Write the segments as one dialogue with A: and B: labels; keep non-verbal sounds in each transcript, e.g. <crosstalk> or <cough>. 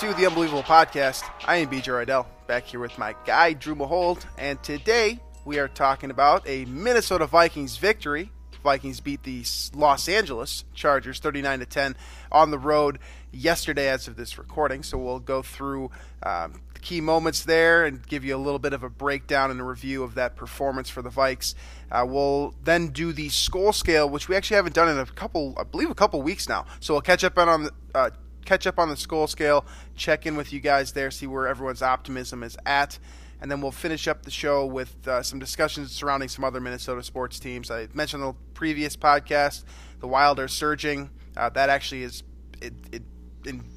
A: To the Unbelievable Podcast. I am BJ Reidell, back here with my guy Drew Mahowald, and today we are talking about a Minnesota Vikings victory. Vikings beat the Los Angeles Chargers 39 to 10 on the road yesterday, as of this recording. So we'll go through um, the key moments there and give you a little bit of a breakdown and a review of that performance for the Vikes. Uh, we'll then do the Skol scale, which we actually haven't done in a couple, I believe, a couple weeks now. So we'll catch up on. Uh, catch up on the Skol scale, check in with you guys there, see where everyone's optimism is at, and then we'll finish up the show with uh, some discussions surrounding some other Minnesota sports teams. I mentioned in the previous podcast, the Wild are surging. Uh, that actually is it. it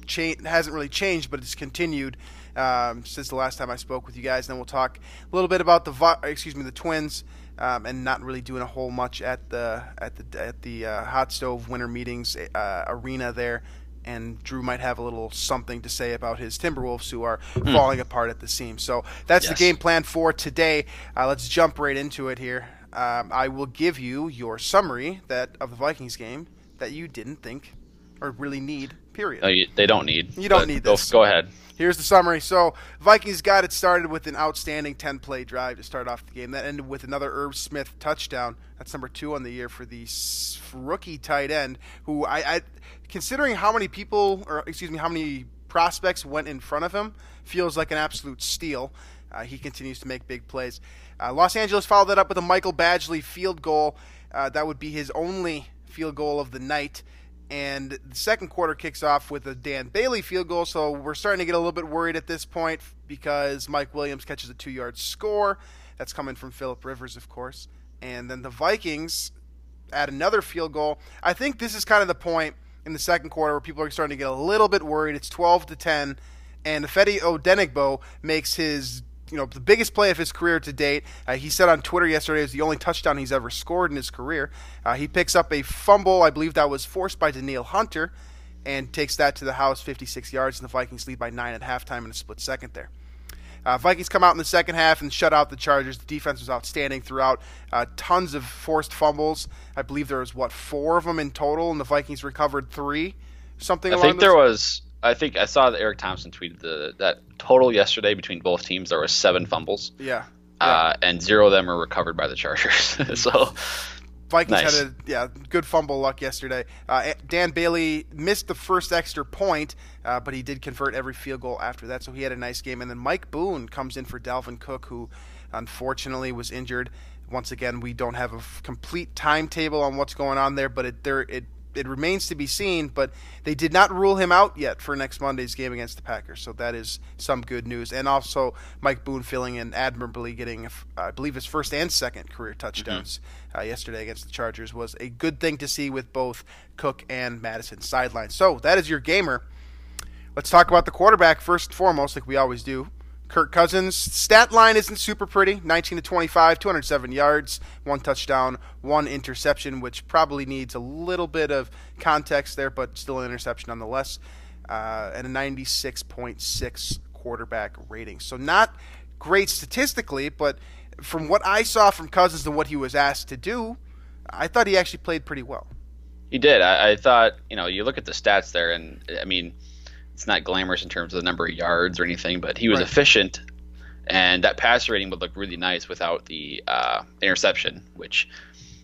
A: cha- hasn't really changed, but it's continued um, since the last time I spoke with you guys. And Then we'll talk a little bit about the excuse me the Twins. Um, and not really doing a whole much at the at the at the uh, hot stove winter meetings uh, arena there and Drew might have a little something to say about his Timberwolves, who are falling apart at the seams. So that's
B: Yes.
A: the game plan for today. Uh, let's jump right into it here. Um, I will give you your summary that of the Vikings game that you didn't think or really need. Period.
B: No, you, they don't need.
A: You don't need this.
B: Go ahead.
A: Here's the summary. So Vikings got it started with an outstanding 10-play drive to start off the game. That ended with another Irv Smith touchdown. That's number two on the year for the rookie tight end, who I, I considering how many people, or excuse me, how many prospects went in front of him, feels like an absolute steal. Uh, he continues to make big plays. Uh, Los Angeles followed that up with a Michael Badgley field goal. Uh, that would be his only field goal of the night. And the second quarter kicks off with a Dan Bailey field goal, so we're starting to get a little bit worried at this point because Mike Williams catches a two yard score. That's coming from Philip Rivers, of course. And then the Vikings add another field goal. I think this is kind of the point in the second quarter where people are starting to get a little bit worried. It's 12 to 10, and Fedi Odenigbo makes his you know the biggest play of his career to date. Uh, he said on Twitter yesterday it was the only touchdown he's ever scored in his career. Uh, he picks up a fumble, I believe that was forced by Daniil Hunter, and takes that to the house, 56 yards, and the Vikings lead by nine at halftime in a split second there. Uh, Vikings come out in the second half and shut out the Chargers. The defense was outstanding throughout. Uh, tons of forced fumbles. I believe there was what four of them in total, and the Vikings recovered three. Something.
B: I
A: along
B: think there
A: those-
B: was. I think I saw that Eric Thompson tweeted the, that total yesterday between both teams there were seven fumbles,
A: Yeah.
B: uh, and zero of them were recovered by the Chargers. <laughs> so
A: Vikings
B: Nice.
A: had a yeah good fumble luck yesterday. Uh, Dan Bailey missed the first extra point, uh, but he did convert every field goal after that, so he had a nice game. And then Mike Boone comes in for Dalvin Cook, who unfortunately was injured. Once again, we don't have a f- complete timetable on what's going on there, but it there it it remains to be seen. But they did not rule him out yet for next Monday's game against the Packers, so that is some good news. And also Mike Boone filling in admirably, getting I believe his first and second career touchdowns uh, yesterday against the Chargers was a good thing to see with both Cook and Mattison sidelined. So that is your gamer. Let's talk about the quarterback first and foremost, like we always do. Kirk Cousins stat line isn't super pretty. 19 to 25, 207 yards, one touchdown, one interception, which probably needs a little bit of context there, but still an interception nonetheless. Uh, and a 96.6 quarterback rating. So not great statistically, but from what I saw from Cousins and what he was asked to do, I thought he actually played pretty well.
B: he did. I, I thought you know you look at the stats there, and I mean it's not glamorous in terms of the number of yards or anything, but he was
A: Right.
B: efficient, and that passer rating would look really nice without the uh, interception. Which,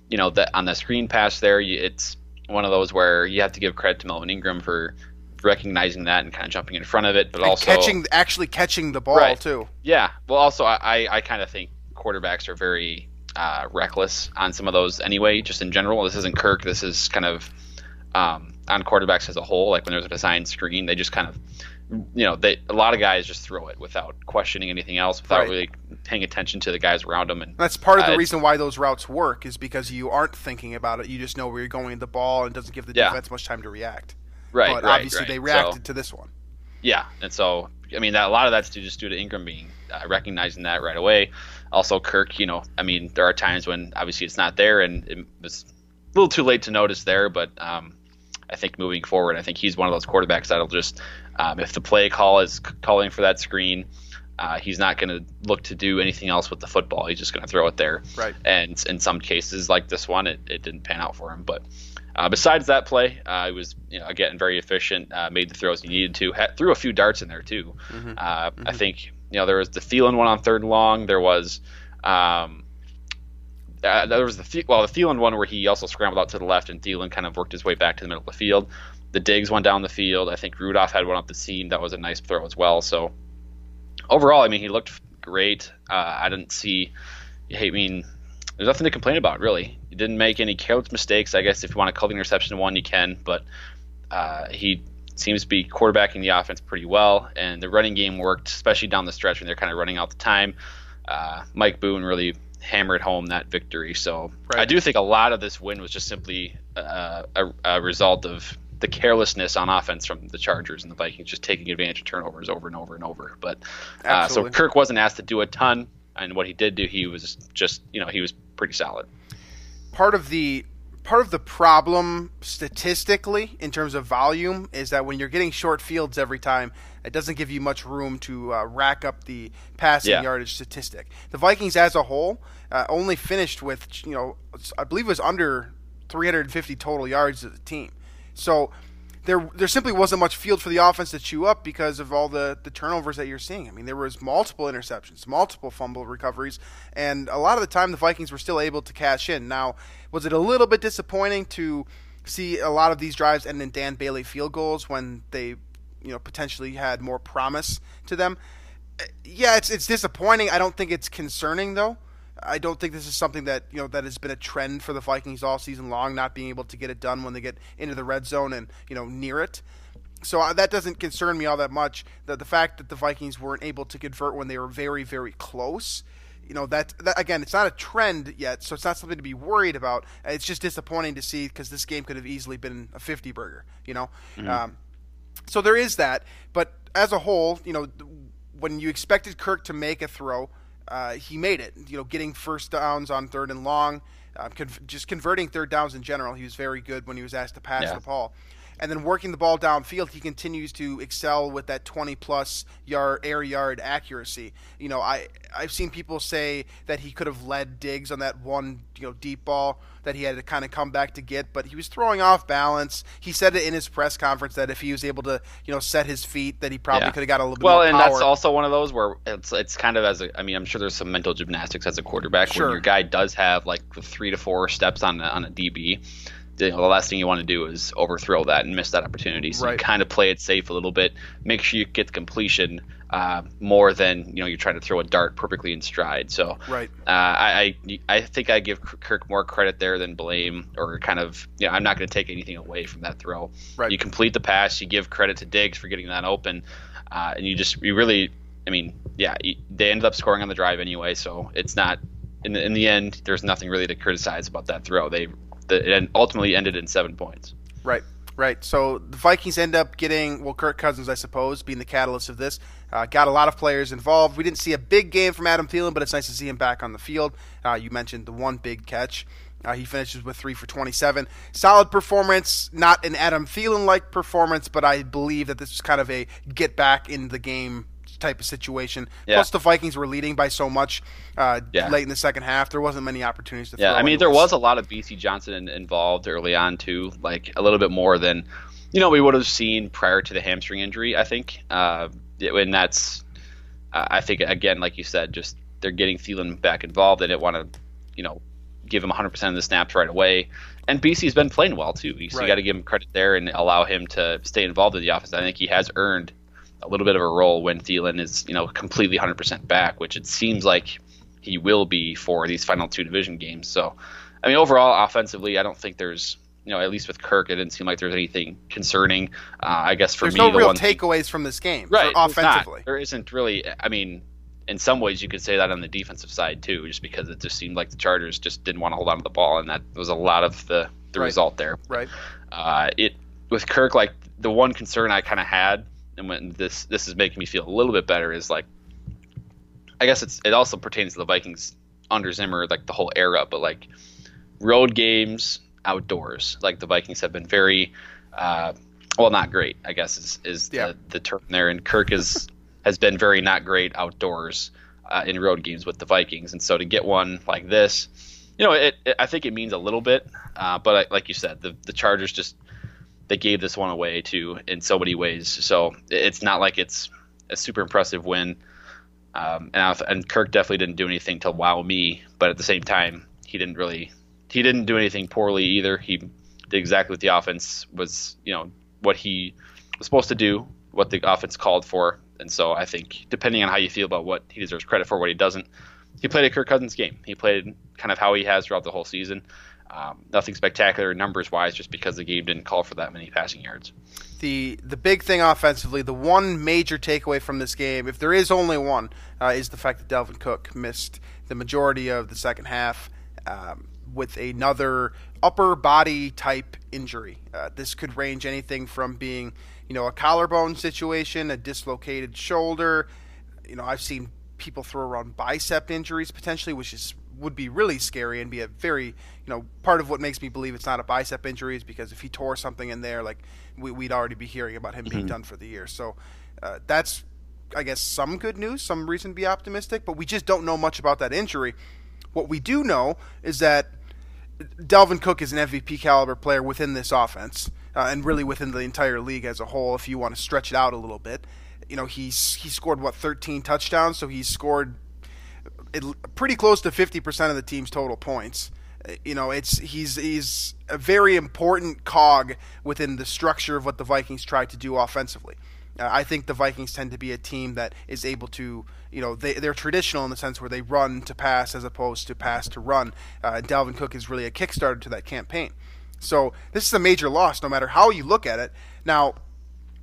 B: you know, that on the screen pass there, you, it's one of those where you have to give credit to Melvin Ingram for recognizing that and kind of jumping in front of it, but
A: And
B: also
A: catching, actually catching the ball
B: Right.
A: too.
B: yeah. Well, also I, I, I kind of think quarterbacks are very uh, reckless on some of those anyway. Just in general, this isn't Kirk. This is kind of um, on quarterbacks as a whole. Like when there's a assigned screen, they just kind of you know they a lot of guys just throw it without questioning anything else, without
A: Right.
B: really paying attention to the guys around them. And
A: That's part of the
B: Uh,
A: reason why those routes work is because you aren't thinking about it. You just know where you're going with the ball and it doesn't give the
B: Yeah.
A: defense much time to react.
B: right,
A: but
B: right,
A: obviously
B: right.
A: they
B: So-
A: reacted to this one.
B: Yeah, and so I mean that a lot of that's due just due to Ingram being uh, recognizing that right away. Also, Kirk, you know, I mean there are times when obviously it's not there, and it was a little too late to notice there. But um, I think moving forward, I think he's one of those quarterbacks that'll just um, if the play call is calling for that screen. Uh, he's not going to look to do anything else with the football. He's just going to throw it there.
A: Right.
B: And in some cases, like this one, it, it didn't pan out for him. But uh, besides that play, uh, he was you know again very efficient. Uh, made the throws he needed to. Had, threw a few darts in there too. Uh, I think you know there was the Thielen one on third and long. There was. Um, uh, there was the well the Thielen one where he also scrambled out to the left and Thielen kind of worked his way back to the middle of the field. The Diggs one down the field. I think Rudolph had one up the seam that was a nice throw as well. So overall, I mean he looked great. Uh, I didn't see. I mean, there's nothing to complain about really. He didn't make any careless mistakes. I guess if you want to call the interception one, you can, but uh, he seems to be quarterbacking the offense pretty well, and the running game worked, especially down the stretch when they're kind of running out the time. Uh, Mike Boone really hammered home that victory. So
A: Right.
B: I do think a lot of this win was just simply uh, a, a result of the carelessness on offense from the Chargers and the Vikings just taking advantage of turnovers over and over and over. But uh, so Kirk wasn't asked to do a ton, and what he did do, he was just you know he was pretty solid.
A: part of the part of the problem statistically in terms of volume is that when you're getting short fields every time it doesn't give you much room to uh, rack up the passing
B: Yeah.
A: yardage statistic the vikings as a whole uh, only finished with you know i believe it was under 350 total yards as a team so there there simply wasn't much field for the offense to chew up because of all the, the turnovers that you're seeing. I mean, there was multiple interceptions, multiple fumble recoveries, and a lot of the time the Vikings were still able to cash in. Now, was it a little bit disappointing to see a lot of these drives end in Dan Bailey field goals when they, you know, potentially had more promise to them? Uh, Yeah, it's it's disappointing. I don't think it's concerning though. I don't think this is something that you know that has been a trend for the Vikings all season long, not being able to get it done when they get into the red zone and you know near it. So uh, that doesn't concern me all that much. The the fact that the Vikings weren't able to convert when they were very very close, you know that, that again, it's not a trend yet, so it's not something to be worried about. It's just disappointing to see because this game could have easily been a 50 burger, you know. Um, so there is that, but as a whole, you know, when you expected Kirk to make a throw, uh, he made it. You know, getting first downs on third and long, uh, just converting third downs in general. He was very good when he was asked to pass
B: Yeah.
A: the ball. And then working the ball downfield, he continues to excel with that 20 plus yard air yard accuracy. You know, I I've seen people say that he could have led Diggs on that one you know deep ball that he had to kind of come back to get, but he was throwing off balance. He said it in his press conference that if he was able to you know set his feet, that he probably
B: Yeah.
A: could have got a little bit
B: Well, and that's also one of those where it's it's kind of as a. I mean, I'm sure there's some mental gymnastics as a quarterback
A: Sure.
B: when your guy does have like three to four steps on a, on a DB. The, last thing you want to do is overthrow that and miss that opportunity. So
A: Right.
B: you kind of play it safe a little bit. Make sure you get the completion uh, more than you know you're trying to throw a dart perfectly in stride. So
A: Right.
B: uh, I, I I think I give Kirk more credit there than blame, or kind of you know I'm not going to take anything away from that throw.
A: Right.
B: You complete the pass, you give credit to Diggs for getting that open, uh, and you just you really I mean yeah they ended up scoring on the drive anyway, so it's not in the in the end there's nothing really to criticize about that throw. They the, it ultimately ended in seven points.
A: Right, right. So the Vikings end up getting well, Kirk Cousins, I suppose, being the catalyst of this. Uh, got a lot of players involved. We didn't see a big game from Adam Thielen, but it's nice to see him back on the field. Uh, you mentioned the one big catch. Uh, he finishes with three for 27. Solid performance, not an Adam Thielen like performance, but I believe that this is kind of a get back in the game type of situation.
B: Yeah.
A: Plus, the Vikings were leading by so much uh,
B: Yeah.
A: late in the second half. There wasn't many opportunities to
B: Yeah. I mean, there was a lot of Bisi Johnson involved early on too, like a little bit more than you know we would have seen prior to the hamstring injury. I think, uh, and that's uh, I think again, like you said, just they're getting Thielen back involved. They didn't want to, you know, give him 100% of the snaps right away. And Bisi's been playing well too. So right. you got to give him credit there and allow him to stay involved in the offense. I think he has earned a little bit of a role when Thielen is, you know, completely 100% back, which it seems like he will be for these final two division games. So, I mean, overall, offensively, I don't think there's, you know, at least with Kirk, it didn't seem like there's anything concerning. Uh, I guess for
A: there's
B: me,
A: no
B: the
A: real takeaways from this game,
B: right?
A: offensively,
B: there isn't really. I mean, in some ways, you could say that on the defensive side too, just because it just seemed like the Chargers just didn't want to hold on to the ball, and that was a lot of the the
A: right.
B: result there.
A: Right.
B: Uh, it with Kirk, like the one concern I kind of had, and when this this is making me feel a little bit better, is like, I guess it's it also pertains to the Vikings under Zimmer, like the whole era, but like road games outdoors, like the Vikings have been very. Uh, well, not great, I guess is is
A: yeah.
B: the, the term there. And Kirk is <laughs> has been very not great outdoors uh, in road games with the Vikings, and so to get one like this, you know, it, it I think it means a little bit, uh, but like you said, the the Chargers just they gave this one away too in so many ways, so it's not like it's a super impressive win. Um, and, and Kirk definitely didn't do anything to wow me, but at the same time, he didn't really he didn't do anything poorly either. He did exactly what the offense was, you know, what he was supposed to do, what the offense called for, and so I think, depending on how you feel about what he deserves credit for, what he doesn't, he played a Kirk Cousins game. He played kind of how he has throughout the whole season. Um, nothing spectacular numbers wise, just because the game didn't call for that many passing yards.
A: The the big thing offensively, the one major takeaway from this game, if there is only one, uh, is the fact that Dalvin Cook missed the majority of the second half um, with another upper body type injury. Uh, this could range anything from being you know, a collarbone situation, a dislocated shoulder. You know, I've seen people throw around bicep injuries potentially, which is would be really scary and be a very, you know, part of what makes me believe it's not a bicep injury is because if he tore something in there, like we, would already be hearing about him being mm-hmm. done for the year. So uh, that's, I guess, some good news, some reason to be optimistic. But we just don't know much about that injury. What we do know is that Dalvin Cook is an MVP caliber player within this offense uh, and really within the entire league as a whole. If you want to stretch it out a little bit, you know he's he scored what 13 touchdowns, so he's scored it, pretty close to 50% of the team's total points. Uh, you know, it's he's he's a very important cog within the structure of what the Vikings try to do offensively. Uh, I think the Vikings tend to be a team that is able to, you know, they, they're traditional in the sense where they run to pass as opposed to pass to run. Uh, Dalvin Cook is really a kickstarter to that campaign. So this is a major loss, no matter how you look at it. Now,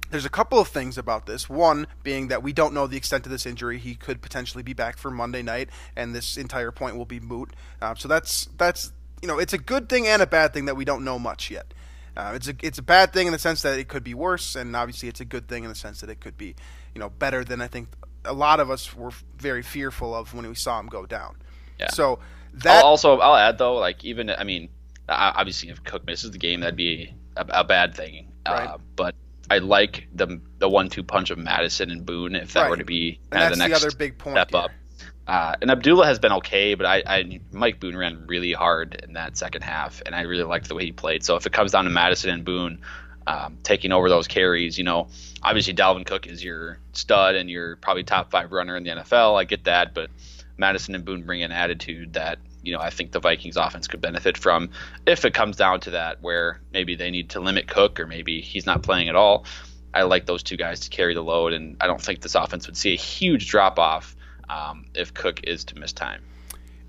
A: there's a couple of things about this. One being that we don't know the extent of this injury. He could potentially be back for Monday night, and this entire point will be moot. Uh, so that's that's you know it's a good thing and a bad thing that we don't know much yet. Uh, it's a it's a bad thing in the sense that it could be worse, and obviously it's a good thing in the sense that it could be you know better than I think a lot of us were very fearful of when we saw him go down.
B: Yeah.
A: So that
B: I'll also I'll add though, like even I mean obviously if Cook misses the game, that'd be a, a bad thing.
A: Right.
B: Uh, but I like the the one two punch of Mattison and Boone if that
A: right.
B: were to be
A: kind
B: of the next
A: the other big point
B: step
A: here.
B: up. Uh, and Abdullah has been okay, but I, I Mike Boone ran really hard in that second half, and I really liked the way he played. So if it comes down to Mattison and Boone um, taking over those carries, you know, obviously Dalvin Cook is your stud and you're probably top five runner in the NFL. I get that, but Mattison and Boone bring an attitude that you know I think the Vikings offense could benefit from if it comes down to that, where maybe they need to limit Cook or maybe he's not playing at all. I like those two guys to carry the load, and I don't think this offense would see a huge drop off um, if Cook is to miss time.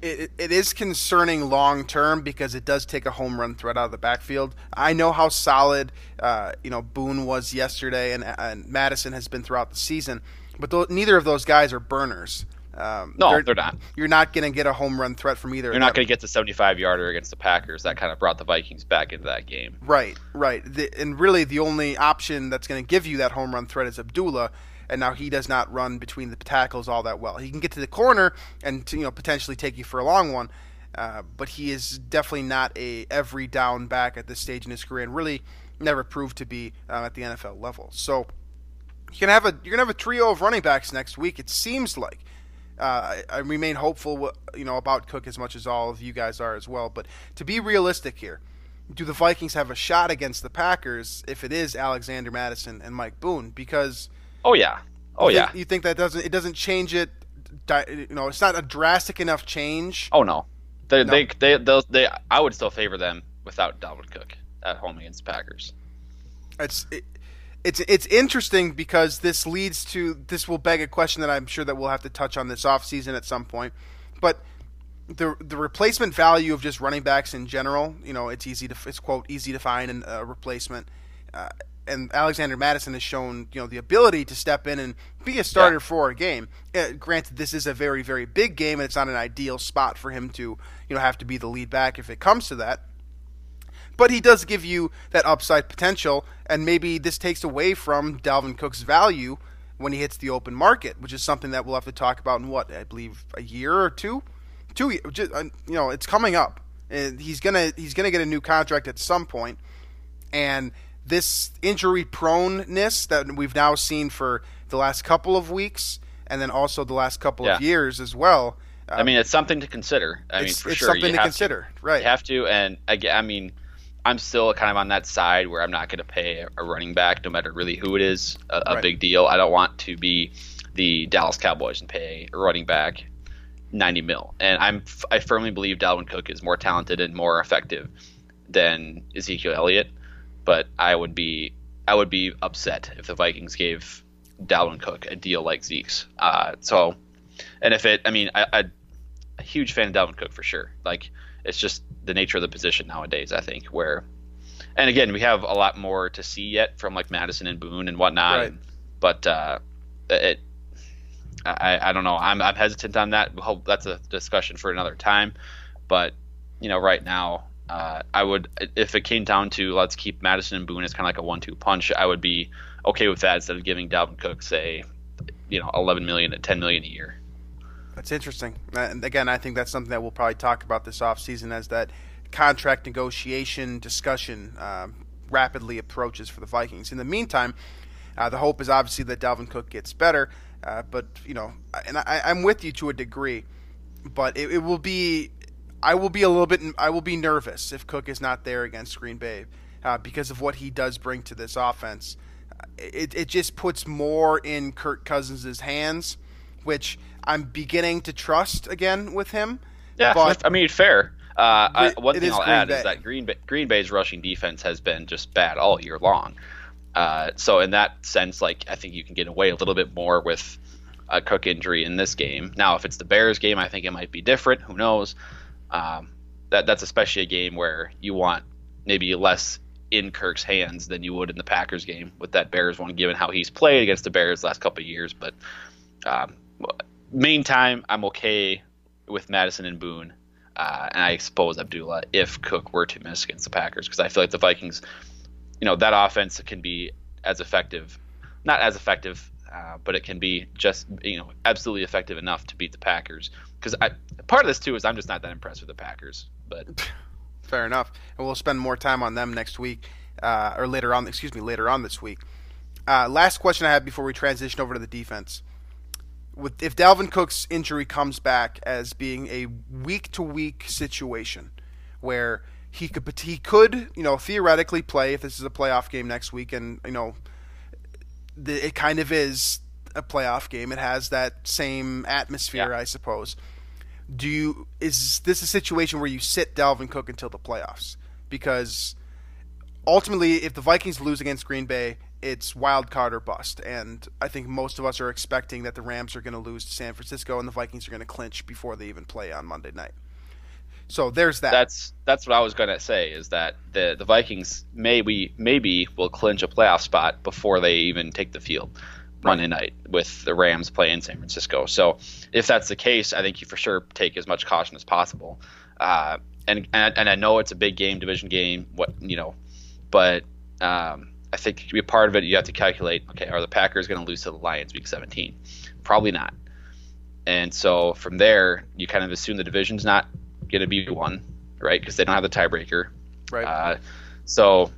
A: It, it is concerning long term because it does take a home run threat out of the backfield. I know how solid uh, you know Boone was yesterday, and, and Mattison has been throughout the season, but th- neither of those guys are burners. Um,
B: no,
A: they're,
B: they're, not.
A: You're not going to get a home run threat from either.
B: You're not going to get the 75 yarder against the Packers. That kind of brought the Vikings back into that game.
A: Right, right. The, and really, the only option that's going to give you that home run threat is Abdullah. And now he does not run between the tackles all that well. He can get to the corner and to, you know potentially take you for a long one, uh, but he is definitely not a every down back at this stage in his career, and really never proved to be uh, at the NFL level. So you can have a you're gonna have a trio of running backs next week. It seems like uh, I, remain hopeful, you know, about Cook as much as all of you guys are as well. But to be realistic here, do the Vikings have a shot against the Packers if it is Alexander Mattison and Mike Boone? Because
B: oh yeah, oh
A: you
B: yeah.
A: think, you think that doesn't it doesn't change it? You know, it's not a drastic enough change.
B: Oh no, they
A: No.
B: they they they, they I would still favor them without Dalvin Cook at home against the Packers.
A: It's it, it's it's interesting because this leads to this will beg a question that I'm sure that we'll have to touch on this offseason at some point. But the the replacement value of just running backs in general, you know, it's easy to it's quote easy to find a replacement. Uh, and Alexander Mattison has shown, you know, the ability to step in and be a starter
B: Yeah.
A: for a game. Uh, granted, this is a very, very big game, and it's not an ideal spot for him to, you know, have to be the lead back if it comes to that but he does give you that upside potential, and maybe this takes away from Dalvin Cook's value when he hits the open market, which is something that we'll have to talk about in what I believe a year or two, two. Just, uh, you know, it's coming up, and he's gonna he's gonna get a new contract at some point. and this injury proneness that we've now seen for the last couple of weeks, and then also the last couple of years as well. Uh,
B: I mean, it's something to consider. I mean, for
A: it's
B: sure,
A: something
B: you
A: to consider, right?
B: You have to, and again, I mean, I'm still kind of on that side where I'm not going to pay a running back, no matter really who it is, a, a
A: Right.
B: big deal. I don't want to be the Dallas Cowboys and pay a running back 90 mil. And I'm I firmly believe Dalvin Cook is more talented and more effective than Ezekiel Elliott, but I would be I would be upset if the Vikings gave Dalvin Cook a deal like Zeke's. Uh, so, and if it, I mean, I, I a huge fan of Dalvin Cook for sure. Like it's just the nature of the position nowadays. I think where, and again, we have a lot more to see yet from like Mattison and Boone and whatnot.
A: Right.
B: But uh, it, I, I don't know. I'm, I'm hesitant on that. Hope that's a discussion for another time. But you know, right now, uh, I would if it came down to let's keep Mattison and Boone as kind of like a one-two punch. I would be okay with that instead of giving Dalvin Cook say, you know, 11 million to 10 million a year.
A: That's interesting. And again, I think that's something that we'll probably talk about this offseason as that contract negotiation discussion um, rapidly approaches for the Vikings. In the meantime, uh, the hope is obviously that Dalvin Cook gets better. Uh, but, you know, and I, I'm with you to a degree, but it, it will be. I will be a little bit. I will be nervous if Cook is not there against Green Bay uh, because of what he does bring to this offense. It, it just puts more in Kirk Cousins' hands, which I'm beginning to trust again with him.
B: Yeah,
A: but
B: I mean, fair. Uh, I, one thing I'll
A: Green
B: add
A: Bay.
B: is that Green Bay, Green Bay's rushing defense has been just bad all year long. Uh, so in that sense, like I think you can get away a little bit more with a Cook injury in this game. Now, if it's the Bears game, I think it might be different. Who knows? Um, that that's especially a game where you want maybe less in Kirk's hands than you would in the Packers game with that Bears one, given how he's played against the Bears last couple of years. But um, main time, I'm okay with Mattison and Boone, uh, and I suppose Abdullah if Cook were to miss against the Packers, because I feel like the Vikings, you know, that offense can be as effective, not as effective, uh, but it can be just you know absolutely effective enough to beat the Packers. Because part of this too is I'm just not that impressed with the Packers, but <laughs>
A: Fair enough. And we'll spend more time on them next week, uh, or later on. Excuse me, later on this week. Uh, last question I have before we transition over to the defense. With if Dalvin Cook's injury comes back as being a week to week situation, where he could he could you know theoretically play if this is a playoff game next week, and you know the, it kind of is a playoff game. It has that same atmosphere,
B: Yeah.
A: I suppose do you is this a situation where you sit Dalvin Cook until the playoffs? Because ultimately, if the Vikings lose against Green Bay, it's wild card or bust. And I think most of us are expecting that the Rams are going to lose to San Francisco and the Vikings are going to clinch before they even play on Monday night. So there's that.
B: that's that's what I was going to say is that the the Vikings maybe maybe will clinch a playoff spot before they even take the field Monday night with the Rams playing San Francisco. So if that's the case, I think you for sure take as much caution as possible. Uh, and, and and I know it's a big game, division game, what you know, but um, I think to be a part of it, you have to calculate. Okay, are the Packers going to lose to the Lions week 17? Probably not. And so from there, you kind of assume the division's not going to be won, right? Because they don't have the tiebreaker.
A: right.
B: Uh, so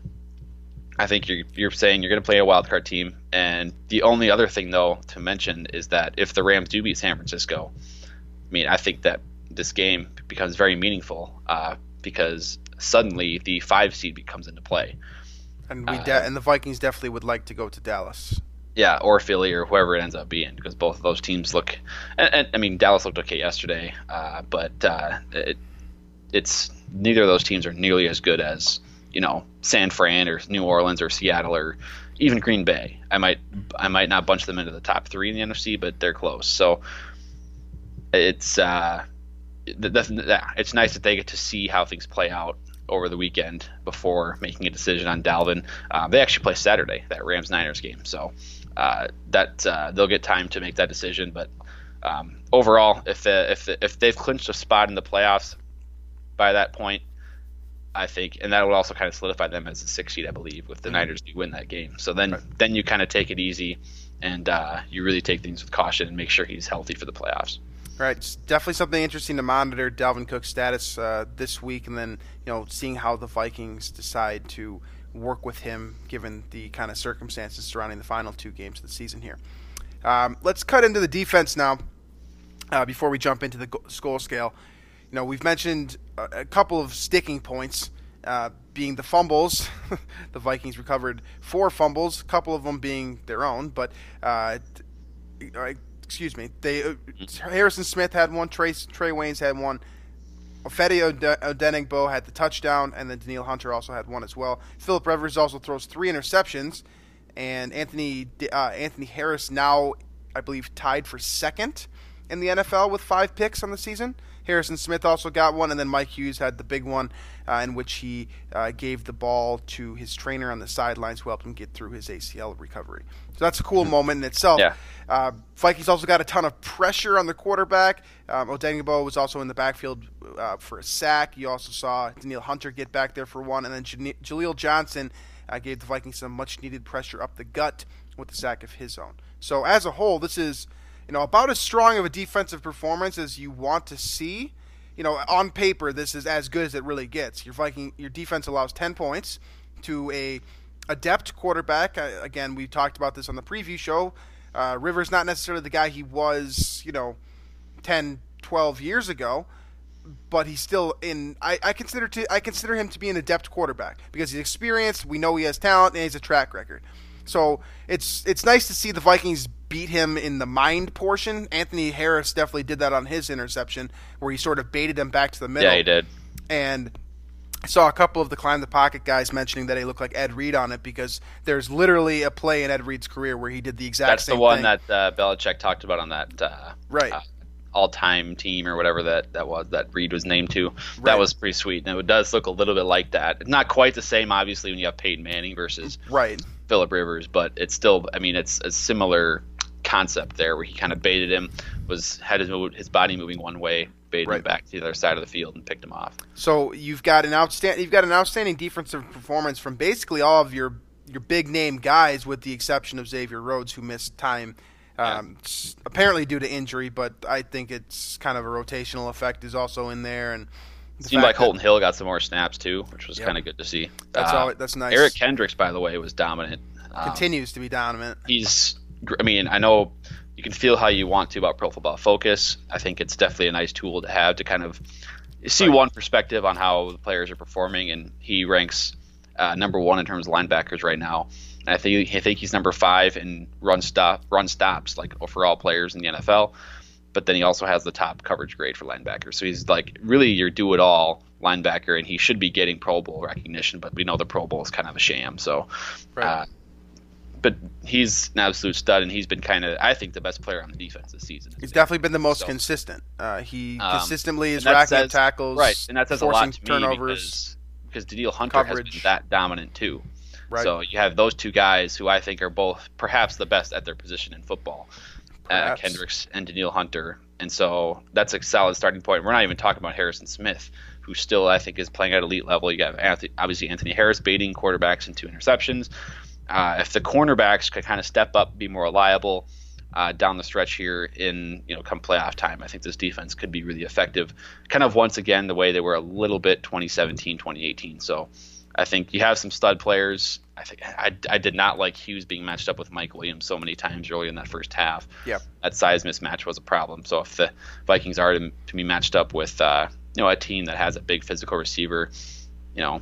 B: I think you're, you're saying you're going to play a wild card team. And the only other thing, though, to mention is that if the Rams do beat San Francisco, I mean, I think that this game becomes very meaningful uh, because suddenly the five seed becomes into play.
A: And we de- uh, and the Vikings definitely would like to go to Dallas.
B: Yeah, or Philly or whoever it ends up being, because both of those teams look. And, and I mean, Dallas looked okay yesterday, uh, but uh, it, it's neither of those teams are nearly as good as you know San Fran or New Orleans or Seattle or even Green Bay. I might I might not bunch them into the top three in the NFC, but they're close. So it's uh, it's nice that they get to see how things play out over the weekend before making a decision on Dalvin. Uh, they actually play Saturday, that Rams Niners game, so uh, that uh, they'll get time to make that decision. But um, overall, if if if they've clinched a spot in the playoffs by that point, I think, and that would also kind of solidify them as a six seed, I believe, if the mm-hmm. Niners do win that game. So then, right. then you kind of take it easy, and uh, you really take things with caution and make sure he's healthy for the playoffs.
A: Right, it's definitely something interesting to monitor Dalvin Cook's status uh, this week, and then you know seeing how the Vikings decide to work with him given the kind of circumstances surrounding the final two games of the season here. Um, let's cut into the defense now uh, before we jump into the Skol scale. You know, we've mentioned a, a couple of sticking points. Uh, being the fumbles, <laughs> the Vikings recovered four fumbles, a couple of them being their own, but uh, excuse me. They uh, Harrison Smith had one. Trey Trae Waynes had one. Ifeadi Odenigbo had the touchdown, and then Danielle Hunter also had one as well. Philip Rivers also throws three interceptions, and Anthony uh, Anthony Harris now, I believe, tied for second in the NFL with five picks on the season. Harrison Smith also got one, and then Mike Hughes had the big one uh, in which he uh, gave the ball to his trainer on the sidelines who helped him get through his ACL recovery. So that's a cool mm-hmm. moment in itself.
B: Yeah.
A: Uh, Vikings also got a ton of pressure on the quarterback. Um, Odenigbo was also in the backfield uh, for a sack. You also saw Danielle Hunter get back there for one, and then Jaleel Johnson uh, gave the Vikings some much-needed pressure up the gut with the sack of his own. So as a whole, this is – you know, about as strong of a defensive performance as you want to see. You know, on paper, this is as good as it really gets. Your Viking, your defense allows 10 points to a adept quarterback. Uh, again, we talked about this on the preview show. Uh, Rivers not necessarily the guy he was, you know, 10, 12 years ago, but he's still in. I, I consider to I consider him to be an adept quarterback because he's experienced. We know he has talent and he has a track record. So it's it's nice to see the Vikings beat him in the mind portion. Anthony Harris definitely did that on his interception, where he sort of baited him back to the middle.
B: Yeah, he did.
A: And I saw a couple of the climb the pocket guys mentioning that he looked like Ed Reed on it because there's literally a play in Ed Reed's career where he did the exact
B: That's
A: same
B: the one
A: thing.
B: that uh, Belichick talked about on that uh,
A: right.
B: Uh, all-time team or whatever that, that was that Reed was named to. Right. That was pretty sweet, and it does look a little bit like that. It's not quite the same, obviously, when you have Peyton Manning versus
A: right
B: Philip Rivers, but it's still. I mean, it's a similar concept there where he kind of baited him, was had his his body moving one way, baited right. him back to the other side of the field and picked him off.
A: So you've got an outstanding you've got an outstanding defensive performance from basically all of your your big name guys, with the exception of Xavier Rhodes, who missed time. Um, yeah. apparently due to injury, but I think it's kind of a rotational effect is also in there, and
B: it seemed like Holton Hill got some more snaps too, which was yep. kind of good to see.
A: That's uh, all. That's nice.
B: Eric Kendricks, by the way, was dominant.
A: Um, Continues to be dominant.
B: He's. I mean, I know you can feel how you want to about Pro Football Focus. I think it's definitely a nice tool to have to kind of see right. one perspective on how the players are performing, and he ranks uh, number one in terms of linebackers right now. And I think I think he's number five in run stop run stops like for all players in the NFL but then he also has the top coverage grade for linebackers, So he's like really your do it all linebacker, and he should be getting Pro Bowl recognition, but we know the Pro Bowl is kind of a sham. So, right. uh, but he's an absolute stud, and he's been kind of, I think, the best player on the defense this season.
A: He's definitely been the most so, consistent. Uh, he um, consistently is racking says, up tackles,
B: right, and that says a lot to turnovers. because, because Danielle Hunter coverage. has been that dominant too. Right. So you have those two guys who I think are both perhaps the best at their position in football uh, Kendricks and Danielle Hunter. And so that's a solid starting point. We're not even talking about Harrison Smith, who still I think is playing at elite level. You have Anthony, obviously Anthony Harris baiting quarterbacks and two interceptions. Uh, if the cornerbacks could kind of step up, be more reliable uh, down the stretch here in you know come playoff time, I think this defense could be really effective. Kind of once again the way they were a little bit 2017, 2018. So I think you have some stud players. I think I, I did not like Hughes being matched up with Mike Williams so many times early in that first half.
A: Yeah,
B: that size mismatch was a problem. So if the Vikings are to, to be matched up with uh, you know a team that has a big physical receiver, you know,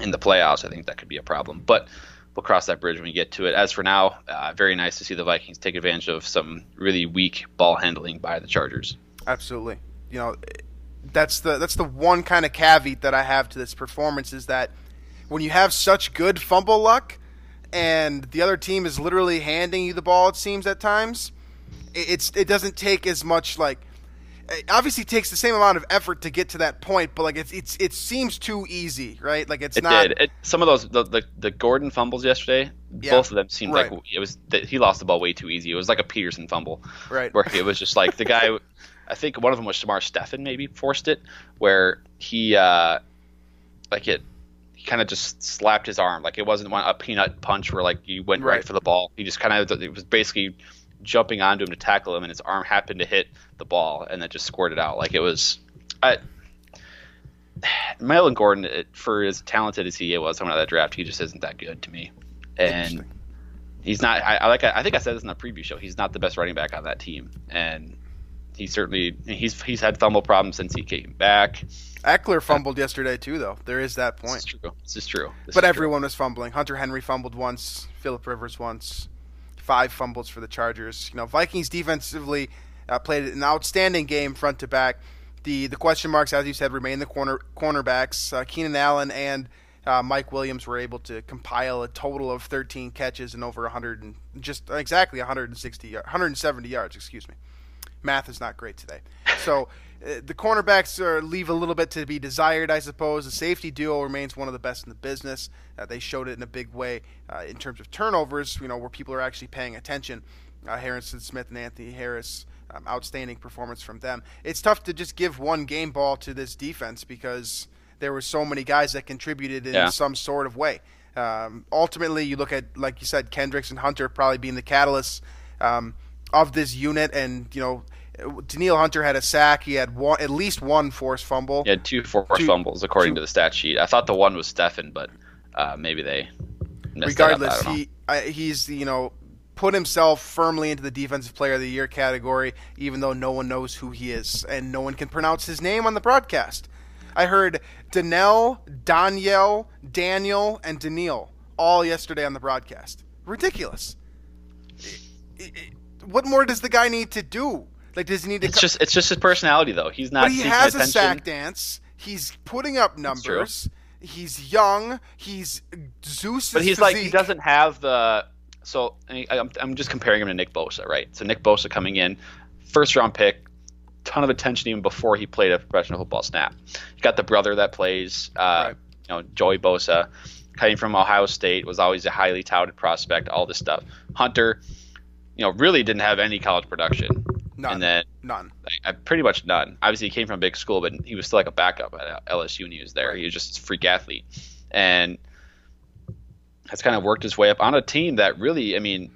B: in the playoffs, I think that could be a problem. But we'll cross that bridge when we get to it. As for now, uh, very nice to see the Vikings take advantage of some really weak ball handling by the Chargers.
A: Absolutely. You know, that's the that's the one kind of caveat that I have to this performance is that when you have such good fumble luck and the other team is literally handing you the ball it seems at times, it's it doesn't take as much like it obviously takes the same amount of effort to get to that point, but like it's it's it seems too easy, right? Like it's
B: it
A: not.
B: Did. It, some of those the, the, the Gordon fumbles yesterday, yeah. both of them seemed right. like it was that he lost the ball way too easy. It was like a Peterson fumble,
A: right?
B: Where it was just like the guy. I think one of them was Shamar Stephen maybe forced it, where he uh, like it. He kind of just slapped his arm, like it wasn't one, a peanut punch where like you went right. right for the ball. He just kind of it was basically jumping onto him to tackle him, and his arm happened to hit the ball, and then just squirted out. Like it was, I, Melvin Gordon, it, for as talented as he was coming out of that draft, he just isn't that good to me, and he's not. I, I like. I think I said this in the preview show. He's not the best running back on that team, and he certainly he's he's had fumble problems since he came back.
A: Ekeler fumbled uh, yesterday too, though. There is that point.
B: This is true. This is true.
A: This but is everyone true. was fumbling. Hunter Henry fumbled once. Philip Rivers once. Five fumbles for the Chargers. You know, Vikings defensively uh, played an outstanding game front to back. The the question marks, as you said, remain the corner cornerbacks. Uh, Keenan Allen and uh, Mike Williams were able to compile a total of 13 catches and over 100 and just exactly 160 170 yards. Excuse me math is not great today. So the cornerbacks are, leave a little bit to be desired, I suppose. The safety duo remains one of the best in the business. Uh, they showed it in a big way uh, in terms of turnovers, you know, where people are actually paying attention. Uh, Harrison Smith and Anthony Harris, um, outstanding performance from them. It's tough to just give one game ball to this defense because there were so many guys that contributed in yeah. some sort of way. Um, ultimately, you look at, like you said, Kendricks and Hunter probably being the catalysts. Um, of this unit, and you know, Danielle Hunter had a sack. He had one, at least one forced fumble.
B: He had two forced two, fumbles according two. to the stat sheet. I thought the one was Stefan, but uh, maybe they.
A: Regardless, he he's you know put himself firmly into the defensive player of the year category, even though no one knows who he is and no one can pronounce his name on the broadcast. I heard Danelle, Danielle, Daniel, and Daniil all yesterday on the broadcast. Ridiculous. It, it, what more does the guy need to do? Like, does he need to?
B: It's co- just it's just his personality, though. He's not.
A: But he has attention. a sack dance. He's putting up numbers. He's young. He's Zeus.
B: But he's
A: physique.
B: like he doesn't have the. So I am I'm just comparing him to Nick Bosa, right? So Nick Bosa coming in, first round pick, ton of attention even before he played a professional football snap. You got the brother that plays, uh, right. you know, Joey Bosa, coming from Ohio State, was always a highly touted prospect. All this stuff. Hunter, you know, really didn't have any college production.
A: None.
B: And then
A: none.
B: I, pretty much none. Obviously, he came from a big school, but he was still like a backup at LSU when he was there. Right. He was just a freak athlete, and has kind of worked his way up on a team that really, I mean,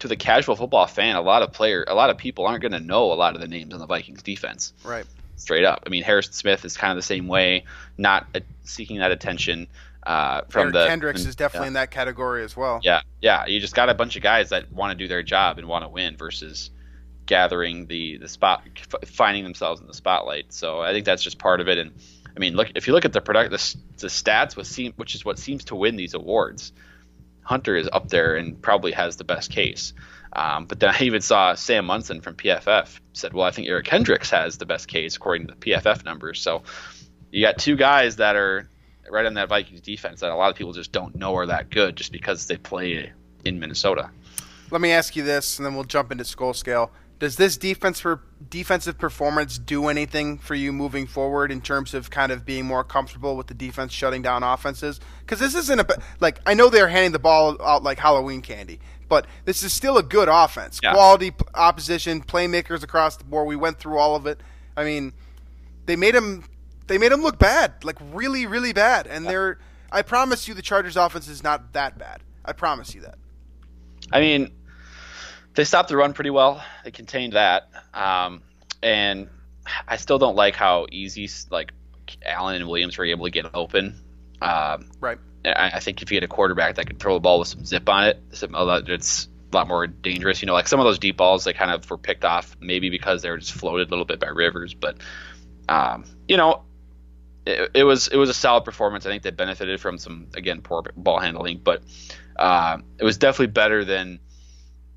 B: to the casual football fan, a lot of player, a lot of people aren't going to know a lot of the names on the Vikings defense.
A: Right.
B: Straight up. I mean, Harrison Smith is kind of the same way, not uh, seeking that attention. Uh, from
A: Eric
B: the
A: Kendricks and, is definitely yeah. in that category as well.
B: Yeah, yeah. You just got a bunch of guys that want to do their job and want to win versus gathering the the spot, finding themselves in the spotlight. So I think that's just part of it. And I mean, look if you look at the product, the, the stats, with seem, which is what seems to win these awards, Hunter is up there and probably has the best case. Um, but then <laughs> I even saw Sam Monson from PFF said, "Well, I think Eric Kendricks has the best case according to the PFF numbers." So you got two guys that are right on that Vikings defense that a lot of people just don't know are that good just because they play in Minnesota.
A: Let me ask you this, and then we'll jump into Skol scale. Does this defense for defensive performance do anything for you moving forward in terms of kind of being more comfortable with the defense shutting down offenses? Because this isn't a like I know they're handing the ball out like Halloween candy, but this is still a good offense. Yeah. Quality opposition, playmakers across the board. We went through all of it. I mean, they made them they made them look bad, like really, really bad. And they're, I promise you, the Chargers' offense is not that bad. I promise you that.
B: I mean, they stopped the run pretty well. They contained that, um, and I still don't like how easy like Allen and Williams were able to get open. Um,
A: right.
B: I, I, think if you get a quarterback that can throw the ball with some zip on it, it's a lot more dangerous. You know, like some of those deep balls, they kind of were picked off maybe because they were just floated a little bit by Rivers, but um, you know, it, it, was it was a solid performance. I think they benefited from some again poor ball handling, but uh, it was definitely better than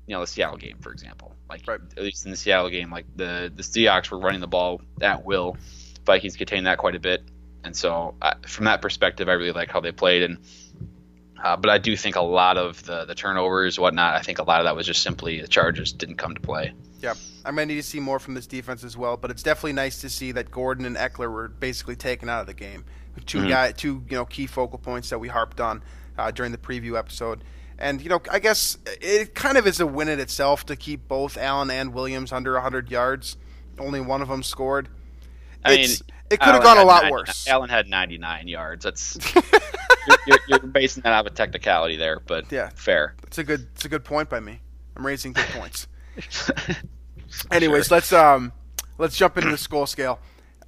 B: you know the Seattle game, for example. Like right. at least in the Seattle game, like the the Seahawks were running the ball at will. Vikings contained that quite a bit, and so uh, from that perspective, I really like how they played. And uh, but I do think a lot of the the turnovers, whatnot, I think a lot of that was just simply the Chargers didn't come to play.
A: Yeah, I might need to see more from this defense as well. But it's definitely nice to see that Gordon and Ekeler were basically taken out of the game. 2 mm-hmm. guy, two you know key focal points that we harped on uh, during the preview episode. And you know, I guess it kind of is a win in itself to keep both Allen and Williams under 100 yards. Only one of them scored.
B: I
A: it's, mean, it could have gone a lot
B: 90,
A: worse.
B: Allen had 99 yards. That's <laughs> you're, you're, you're, basing that out of a technicality there, but yeah, fair.
A: It's a good it's a good point by me. I'm raising good points. <laughs> <laughs> Anyways, sure. let's um let's jump into the Skol scale.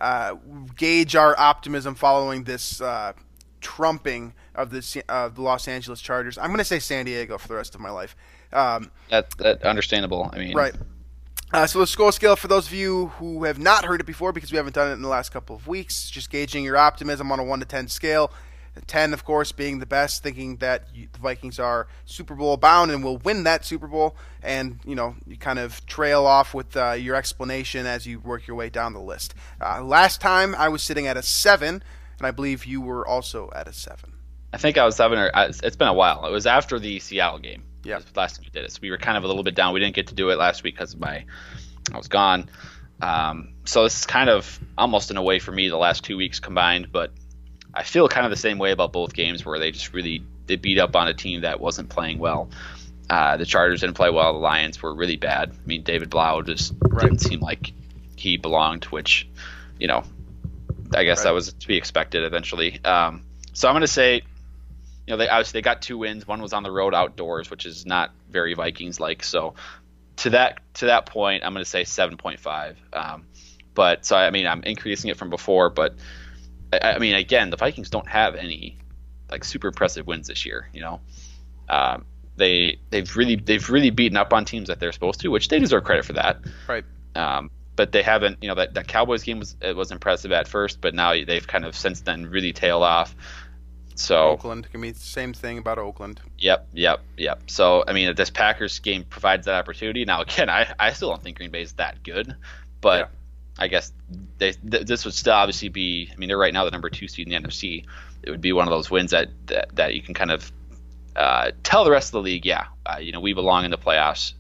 A: Uh, gauge our optimism following this uh, trumping of the uh, the Los Angeles Chargers. I'm going to say San Diego for the rest of my life. Um,
B: that, that understandable. I mean,
A: right. Uh, so the Skol scale, for those of you who have not heard it before, because we haven't done it in the last couple of weeks, just gauging your optimism on a one to ten scale. 10, of course, being the best, thinking that you, the Vikings are Super Bowl bound and will win that Super Bowl. And, you know, you kind of trail off with uh, your explanation as you work your way down the list. Uh, last time I was sitting at a 7, and I believe you were also at a 7.
B: I think I was 7 or it's been a while. It was after the Seattle game.
A: Yeah.
B: Last time we did it. So we were kind of a little bit down. We didn't get to do it last week because of my I was gone. Um, so this is kind of almost in a way for me the last two weeks combined, but I feel kind of the same way about both games where they just really they beat up on a team that wasn't playing well. Uh, the Chargers didn't play well. The Lions were really bad. I mean, David Blough just right. didn't seem like he belonged, which, you know, I guess right. that was to be expected eventually. Um, so I'm going to say, you know, they obviously they got two wins. One was on the road outdoors, which is not very Vikings like. So to that to that point, I'm going to say 7.5. Um, but so I mean, I'm increasing it from before, but I, I, mean, again, the Vikings don't have any like super impressive wins this year. You know, um, they they've really they've really beaten up on teams that they're supposed to, which they deserve credit for that.
A: Right.
B: Um, but they haven't. You know, that, that Cowboys game was it was impressive at first, but now they've kind of since then really tailed off. So
A: Oakland can be the same thing about Oakland.
B: Yep, yep, yep. So I mean, this Packers game provides that opportunity. Now <laughs> again, I, I still don't think Green Bay is that good, but yeah. I guess they, th- this would still obviously be. I mean, they're right now the number two seed in the NFC. It would be one of those wins that that, that you can kind of uh, tell the rest of the league, yeah, uh, you know, we belong in the playoffs,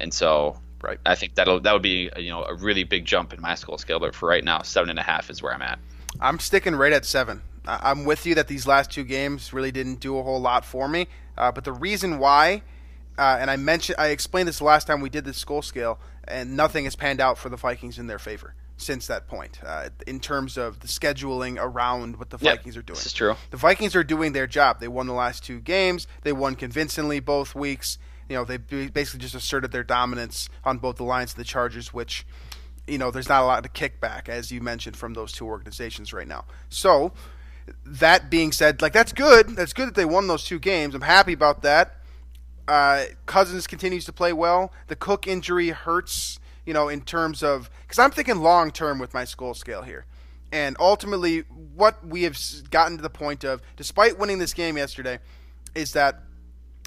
B: and so right. I think that'll that would be you know a really big jump in my Skol scale. But for right now, seven and a half is where I'm at.
A: I'm sticking right at seven. I'm with you that these last two games really didn't do a whole lot for me. Uh, but the reason why, uh, and I mentioned, I explained this last time we did the Skol scale, and nothing has panned out for the Vikings in their favor since that point uh, in terms of the scheduling around what the Vikings
B: yep,
A: are doing.
B: This is true.
A: The Vikings are doing their job. They won the last two games. They won convincingly both weeks. You know, they basically just asserted their dominance on both the Lions and the Chargers, which, you know, there's not a lot of kickback, as you mentioned, from those two organizations right now. So, that being said, like, that's good. That's good that they won those two games. I'm happy about that. Uh, Cousins continues to play well. The Cook injury hurts you know, in terms of because I'm thinking long term with my Skol scale here. And ultimately, what we have gotten to the point of, despite winning this game yesterday, is that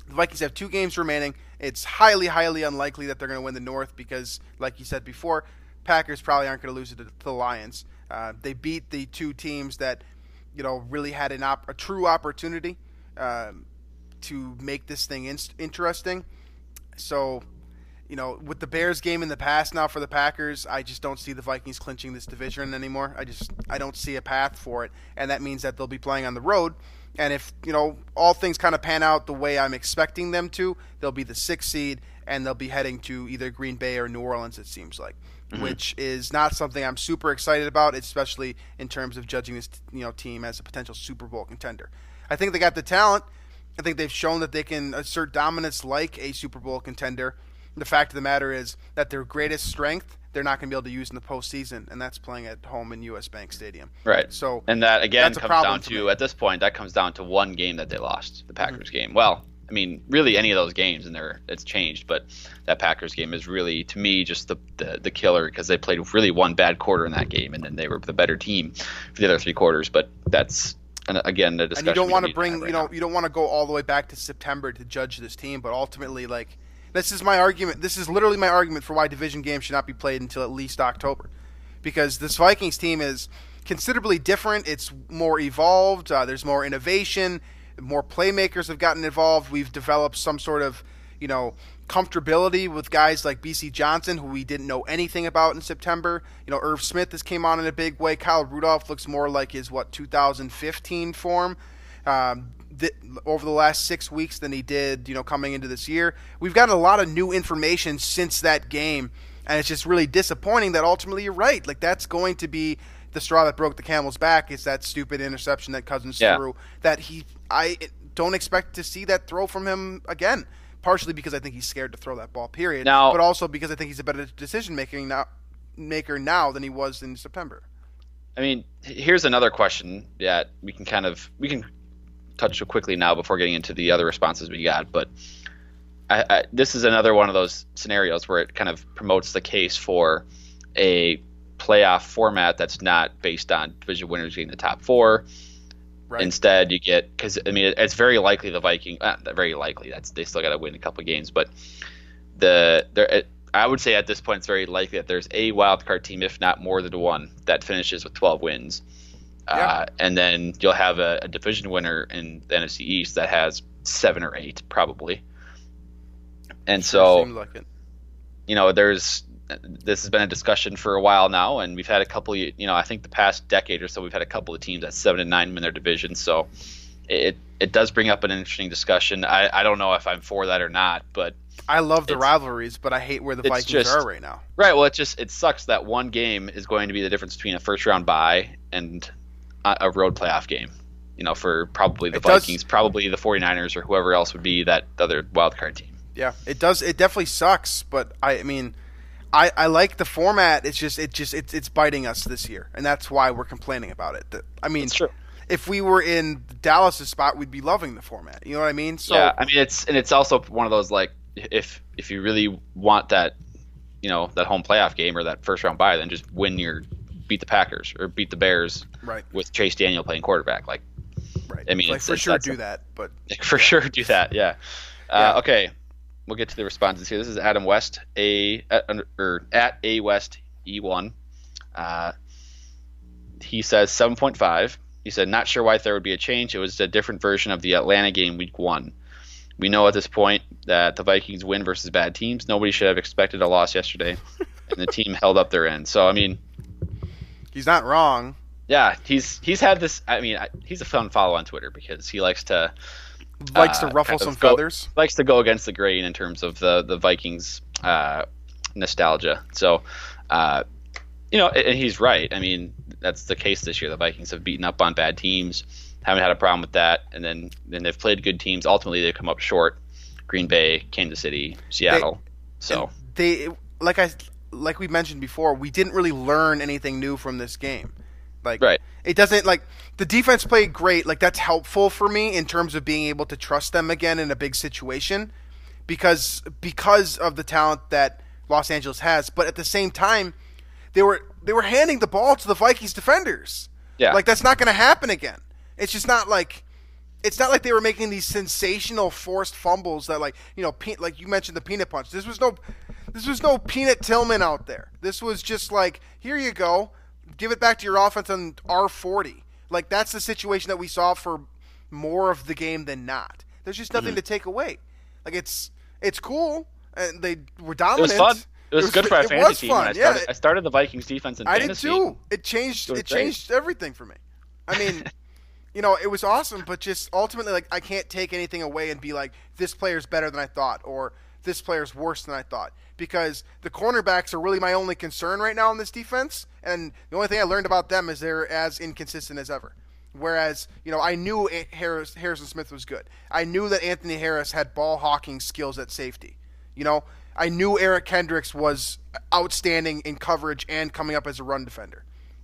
A: the Vikings have two games remaining. It's highly, highly unlikely that they're going to win the North because, like you said before, Packers probably aren't going to lose it to the Lions. Uh, they beat the two teams that, you know, really had an op- a true opportunity uh, to make this thing in- interesting. So you know, with the Bears game in the past now for the Packers, I just don't see the Vikings clinching this division anymore. I just I don't see a path for it, and that means that they'll be playing on the road. And if you know all things kind of pan out the way I'm expecting them to, they'll be the sixth seed, and they'll be heading to either Green Bay or New Orleans. It seems like, mm-hmm. which is not something I'm super excited about, especially in terms of judging this you know team as a potential Super Bowl contender. I think they got the talent. I think they've shown that they can assert dominance like a Super Bowl contender the fact of the matter is that their greatest strength they're not going to be able to use in the postseason, and that's playing at home in U.S. Bank Stadium.
B: Right.
A: So
B: and that again comes down to at this point that comes down to one game that they lost, the Packers mm-hmm. game. Well, I mean, really any of those games, and they're it's changed. But that Packers game is really, to me, just the the, the killer because they played really one bad quarter in that game, and then they were the better team for the other three quarters. But that's and again the discussion.
A: And you don't want to
B: to
A: bring,
B: right
A: you know,
B: now.
A: you don't want to go all the way back to September to judge this team, but ultimately, like, this is my argument. This is literally my argument for why division games should not be played until at least October, because this Vikings team is considerably different. It's more evolved. Uh, there's more innovation. More playmakers have gotten involved. We've developed some sort of, you know, comfortability with guys like Bisi Johnson, who we didn't know anything about in September. You know, Irv Smith has came on in a big way. Kyle Rudolph looks more like his what 2015 form. Um, th- over the last six weeks than he did, you know, coming into this year. We've gotten a lot of new information since that game, and it's just really disappointing that ultimately you're right. Like that's going to be the straw that broke the camel's back. Is that stupid interception that Cousins
B: Yeah.
A: threw? That he, I don't expect to see that throw from him again. Partially because I think he's scared to throw that ball. Period.
B: Now-
A: but also because I think he's a better decision making now maker now than he was in September.
B: I mean, here's another question that we can kind of we can touch quickly now before getting into the other responses we got. But I, I, this is another one of those scenarios where it kind of promotes the case for a playoff format that's not based on division winners getting the top four.
A: Right.
B: Instead, you get because I mean it, it's very likely the Viking, uh, very likely that's they still got to win a couple games, but the there it, I would say at this point it's very likely that there's a wild card team, if not more than one, that finishes with 12 wins, uh, and then you'll have a, a division winner in the NFC East that has seven or eight probably, and so
A: like
B: you know, there's this has been a discussion for a while now, and we've had a couple. You know, I think the past decade or so, we've had a couple of teams at seven and nine in their division. So it it does bring up an interesting discussion. I, I don't know if I'm for that or not, but
A: I love the rivalries, but I hate where the Vikings
B: just-
A: are right now.
B: right. Well, it just it sucks that one game is going to be the difference between a first round bye and a, a road playoff game. You know, for probably the
A: It does-
B: Vikings, probably the 49ers, or whoever else would be that other wild card team.
A: Yeah, it does. It definitely sucks, but I, I mean, I, I like the format. It's just it just it's it's biting us this year, and that's why we're complaining about it. The- I mean,
B: true.
A: if we were in Dallas's spot, we'd be loving the format. You know what I mean? So
B: yeah, I mean it's and it's also one of those like if if you really want that, you know, that home playoff game or that first round bye, then just win your beat the Packers or beat the Bears
A: right,
B: with Chase Daniel playing quarterback. Like
A: right.
B: I mean,
A: like for sure do that, but <laughs>
B: for sure do that. Yeah. <laughs>
A: Yeah.
B: Uh, okay, we'll get to the responses here. This is Adam West, a at, or at a West E one. Uh, he says seven point five. He said not sure why there would be a change. It was a different version of the Atlanta game week one. We know at this point that the Vikings win versus bad teams. Nobody should have expected a loss yesterday, <laughs> and the team held up their end. So I mean,
A: he's not wrong.
B: yeah, he's he's had this. I mean, I, he's a fun follow on Twitter because he likes to
A: Likes
B: uh,
A: to ruffle some
B: go-
A: feathers.
B: likes to go against the grain in terms of the the Vikings uh, nostalgia. So, uh, you know, and he's right. I mean, that's the case this year. The Vikings have beaten up on bad teams, haven't had a problem with that, and then then they've played good teams. Ultimately, they come up short. Green Bay, Kansas City, Seattle. so
A: they like I like we mentioned before, we didn't really learn anything new from this game. Like
B: Right.
A: it doesn't like the defense played great. Like that's helpful for me in terms of being able to trust them again in a big situation because because of the talent that Los Angeles has. But at the same time, they were they were handing the ball to the Vikings defenders.
B: Yeah.
A: Like that's not going to happen again. It's just not like it's not like they were making these sensational forced fumbles that like you know pe- like you mentioned the peanut punch. This was no this was no peanut Tillman out there. This was just like here you go, give it back to your offense on R forty. Like that's the situation that we saw for more of the game than not. There's just nothing mm-hmm. to take away. Like it's it's cool and they were dominant.
B: it was fun. It was, good for our
A: it
B: fantasy
A: was
B: team. I
A: yeah.
B: started, I started the Vikings defense in
A: I did too. It changed.
B: It
A: It changed everything for me. I mean, <laughs> you know, it was awesome, but just ultimately, like, I can't take anything away and be like, this player's better than I thought, or this player's worse than I thought, because the cornerbacks are really my only concern right now in this defense, and the only thing I learned about them is they're as inconsistent as ever. Whereas, you know, I knew Harris, Harrison Smith was good. I knew that Anthony Harris had ball hawking skills at safety. You know, I knew Eric Kendricks was outstanding in coverage and coming up as a run defender.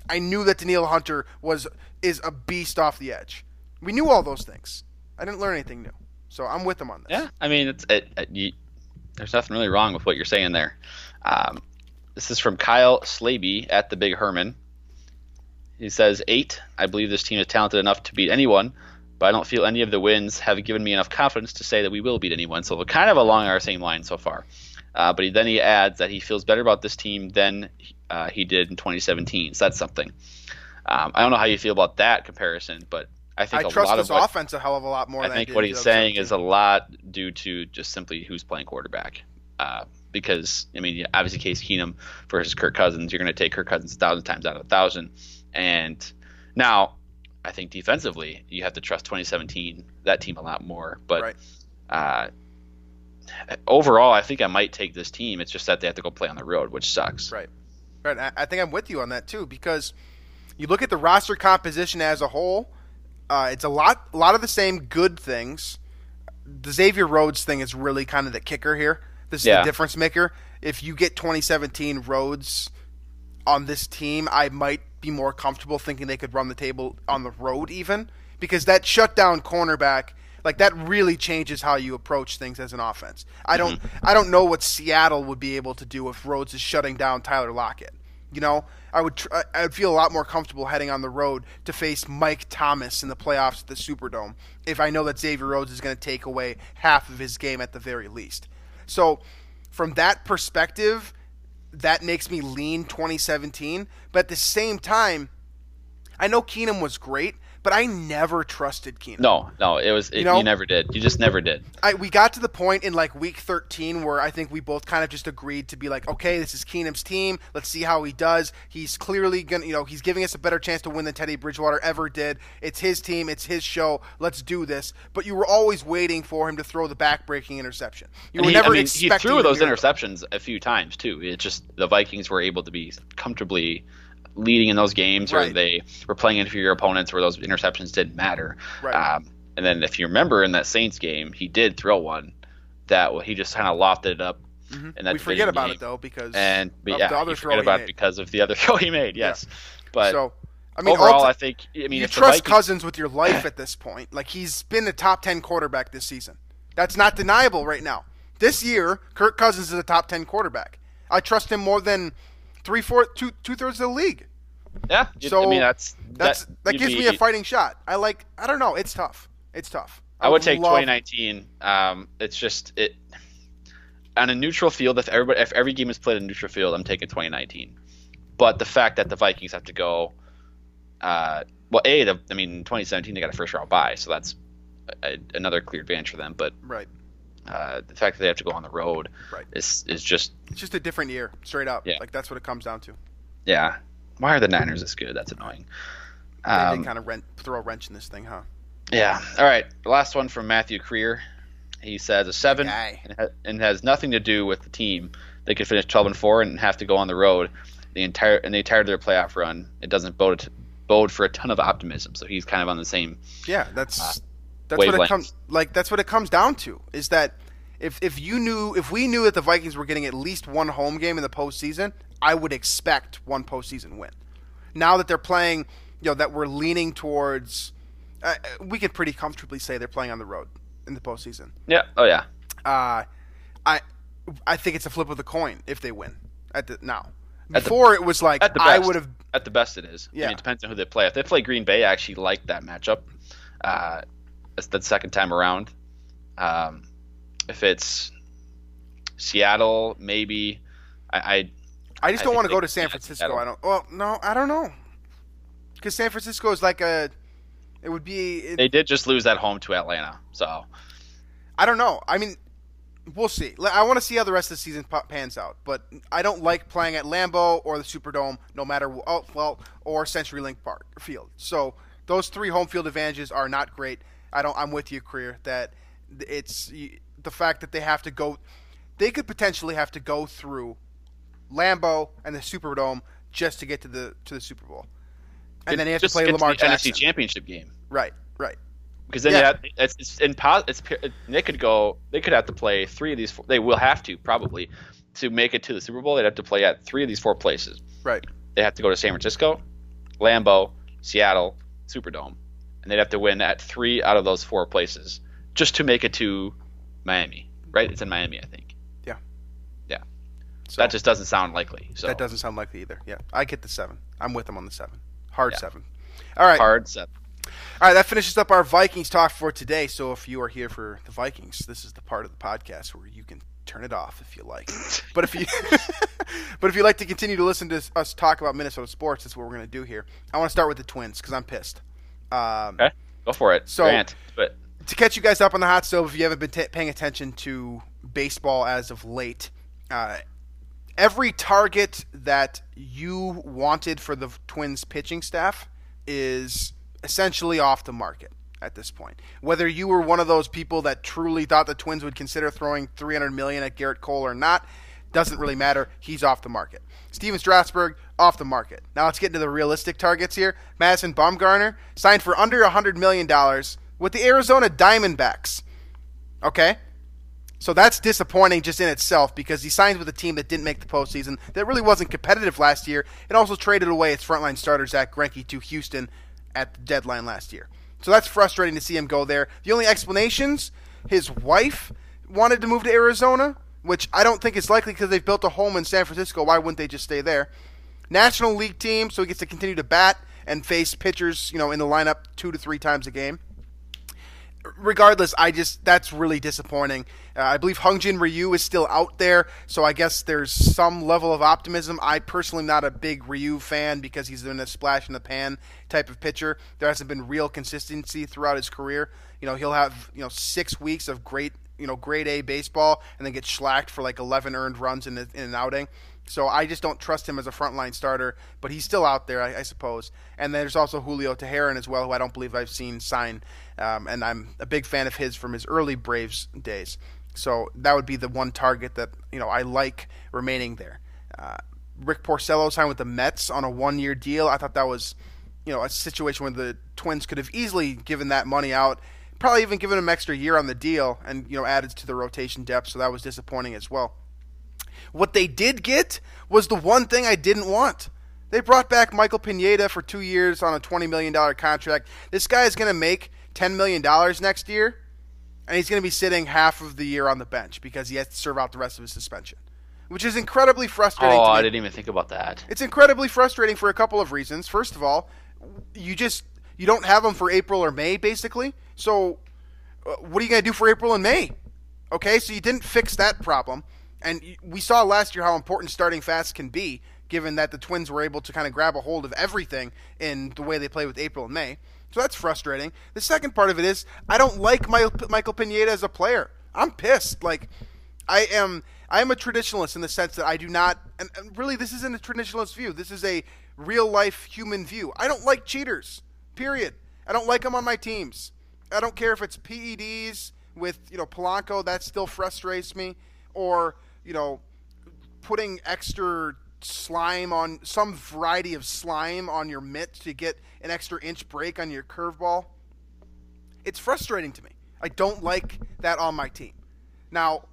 A: I knew that Danielle Hunter was is a beast off the edge. We knew all those things. I didn't learn anything new. So I'm with them on this.
B: Yeah, I mean, it's it, it, there's nothing really wrong with what you're saying there. Um, this is from Kyle Slaby at the Big Herman. He says eight. I believe this team is talented enough to beat anyone, but I don't feel any of the wins have given me enough confidence to say that we will beat anyone. So we're kind of along our same line so far. Uh, but he, then he adds that he feels better about this team than uh, he did in 2017. So that's something. Um, I don't know how you feel about that comparison, but I think
A: I
B: a
A: trust
B: lot
A: this
B: of what,
A: offense a hell of a lot more.
B: I think
A: did
B: what he's saying is a lot due to just simply who's playing quarterback. Uh, because I mean, obviously Case Keenum versus Kirk Cousins, you're going to take Kirk Cousins a thousand times out of a thousand. And now, I think defensively, you have to trust 2017 that team a lot more. But
A: Right.
B: uh, overall, I think I might take this team. It's just that they have to go play on the road, which sucks.
A: Right. Right. I, I think I'm with you on that too because you look at the roster composition as a whole. Uh, it's a lot, a lot of the same good things. The Xavier Rhodes thing is really kind of the kicker here. This is
B: Yeah.
A: the difference maker. If you get 2017 Rhodes on this team, I might be more comfortable thinking they could run the table on the road, even because that shutdown cornerback, like that, really changes how you approach things as an offense. I don't, I don't know what Seattle would be able to do if Rhodes is shutting down Tyler Lockett. You know, I would, tr- I- would feel a lot more comfortable heading on the road to face Mike Thomas in the playoffs at the Superdome if I know that Xavier Rhodes is going to take away half of his game at the very least. So, from that perspective, that makes me lean 2017. But at the same time, I know Keenum was great, but I never trusted Keenum.
B: No, no, it was it, you,
A: know-
B: never did. You just never did.
A: I, we got to the point in like week 13 where I think we both kind of just agreed to be like, okay, this is Keenum's team. Let's see how he does. He's clearly gonna, you know, he's giving us a better chance to win than Teddy Bridgewater ever did. It's his team. It's his show. Let's do this. But you were always waiting for him to throw the back-breaking interception. You
B: And
A: were
B: he,
A: never
B: I mean, he threw those
A: miracle.
B: interceptions a few times too. It just the Vikings were able to be comfortably leading in those games, or they were playing inferior opponents where those interceptions didn't matter.
A: Right.
B: Um, and then if you remember in that Saints game, he did throw one that he just kind of lofted it up. In that
A: We forget about
B: game.
A: it though because
B: and but
A: of
B: yeah,
A: the other throw
B: forget
A: he made.
B: because of the other <laughs> throw he made. Yes, but
A: so I mean,
B: overall,
A: ulti-
B: I think I mean
A: you trust
B: Vikings,
A: Cousins with your life at this point. Like he's been a top ten quarterback this season. That's not deniable right now. This year, Kirk Cousins is a top ten quarterback. I trust him more than three, four, two, two thirds of the league.
B: yeah,
A: So
B: I mean that's
A: That's
B: that,
A: that gives
B: be-
A: me a fighting shot. I like. I don't know. It's tough. It's tough.
B: I would take
A: love-
B: 2019. Um, it's just it on a neutral field. If everybody, if every game is played in neutral field, I'm taking 2019. But the fact that the Vikings have to go, uh, well, a, the, I mean, 2017 they got a first round bye, so that's a, another clear advantage for them. But
A: Right.
B: Uh, the fact that they have to go on the road
A: Right.
B: is is just
A: It's just a different year, straight up.
B: Yeah.
A: Like that's what it comes down to.
B: yeah. Why are the Niners this good? That's annoying.
A: They,
B: Um,
A: they kind of rent, throw a wrench in this thing, huh?
B: Yeah. All right. The last one from Matthew Creer. He says a seven
A: Guy.
B: and, ha- and has nothing to do with the team. They could finish 12 and four and have to go on the road the entire and the entire of their playoff run. It doesn't bode bode for a ton of optimism. So he's kind of on the same.
A: Yeah, that's that's what it comes like. That's what it comes down to. Is that if if you knew if we knew that the Vikings were getting at least one home game in the postseason, I would expect one postseason win. Now that they're playing, you know, that we're leaning towards, uh, we could pretty comfortably say they're playing on the road in the postseason.
B: Yeah. Oh yeah.
A: Uh, I I think it's a flip of the coin if they win at the now.
B: At the-
A: Before it was like
B: At the
A: I would have
B: At the best, it is. I
A: Yeah.
B: mean, it depends on who they play. If they play Green Bay, I actually like that matchup. Uh, the second time around. Um, if it's Seattle, maybe. I, I
A: I just
B: I
A: don't want to go to San Francisco.
B: Seattle.
A: I don't. Well, no, I don't know. Because San Francisco is like a. It would be. It,
B: they did just lose at home to Atlanta, so
A: I don't know. I mean, we'll see. I want to see how the rest of the season pans out. But I don't like playing at Lambeau or the Superdome, no matter. wh- Oh well, or CenturyLink Park Field. So those three home field advantages are not great. I don't. I'm with you, Creer that it's the fact that they have to go. They could potentially have to go through Lambeau and the Superdome just to get to the to the Super Bowl, and then they have to play Lamar
B: to the
A: Jackson.
B: NFC Championship game
A: Right, right.
B: because then
A: Yeah.
B: have, it's, it's in pos, it's they could go they could have to play three of these four, they will have to probably to make it to the Super Bowl they'd have to play at three of these four places
A: Right.
B: they have to go to San Francisco, Lambeau, Seattle, Superdome, and they'd have to win at three out of those four places just to make it to Miami, right? It's in Miami, I think.
A: Yeah.
B: Yeah.
A: So
B: that just doesn't sound likely. So
A: that doesn't sound likely either. Yeah, I get the seven. I'm with them on the seven. Hard
B: Yeah.
A: seven. All right.
B: hard set.
A: All right, that finishes up our Vikings talk for today. So if you are here for the Vikings, this is the part of the podcast where you can turn it off if you like. <laughs> but if you <laughs> but if you like to continue to listen to us talk about Minnesota sports, that's what we're going to do here. I want to start with the Twins because I'm pissed. Um,
B: Okay, go for it.
A: So-
B: Grant, but
A: to catch you guys up on the hot stove, if you haven't been ta paying attention to baseball as of late, uh, every target that you wanted for the Twins pitching staff is essentially off the market at this point. Whether you were one of those people that truly thought the Twins would consider throwing 300 million at Gerrit Cole or not, doesn't really matter. He's off the market. Stephen Strasburg off the market. Now let's get into the realistic targets here. Madison Bumgarner signed for under 100 million dollars with the Arizona Diamondbacks. Okay? So that's disappointing just in itself because he signed with a team that didn't make the postseason, that really wasn't competitive last year, and also traded away its frontline starter Zach Greinke to Houston at the deadline last year. So that's frustrating to see him go there. The only explanations: his wife wanted to move to Arizona, which I don't think is likely because they've built a home in San Francisco. Why wouldn't they just stay there? National League team, so he gets to continue to bat and face pitchers, you know, in the lineup two to three times a game regardless, I just that's really disappointing. Uh, I believe Hyun-jin Ryu is still out there, so I guess there's some level of optimism. I personally not a big Ryu fan because he's been a splash in the pan type of pitcher. There hasn't been real consistency throughout his career. You know, he'll have you know six weeks of great you know grade A baseball and then get schlacked for like 11 earned runs in, a, in an outing. So I just don't trust him as a frontline starter, but he's still out there, I, I suppose. And then there's also Julio Teheran as well, who I don't believe I've seen sign, um, and I'm a big fan of his from his early Braves days. So that would be the one target that you know I like remaining there. Uh, Rick Porcello signed with the Mets on a one-year deal. I thought that was, you know, a situation where the Twins could have easily given that money out, probably even given him extra year on the deal, and you know added to the rotation depth. So that was disappointing as well. What they did get was the one thing I didn't want. They brought back Michael Pineda for two years on a $20 million contract. This guy is going to make $10 million next year, and he's going to be sitting half of the year on the bench because he has to serve out the rest of his suspension, which is incredibly frustrating.
B: oh, I didn't even think about that.
A: It's incredibly frustrating for a couple of reasons. First of all, you just you don't have them for April or May, basically. So, uh, what are you going to do for April and May? Okay, so you didn't fix that problem, and we saw last year how important starting fast can be, given that the Twins were able to kind of grab a hold of everything in the way they play with April and May. So that's frustrating. The second part of it is I don't like my, Michael Pineda as a player. I'm pissed. Like I am I am a traditionalist in the sense that I do not and, and really this isn't a traditionalist view. This is a real life human view. I don't like cheaters. Period. I don't like them on my teams. I don't care if it's PEDs with, you know, Polanco, that still frustrates me or, you know, putting extra slime on some variety of slime on your mitt to get an extra inch break on your curveball. It's frustrating to me. I don't like that on my team. Now,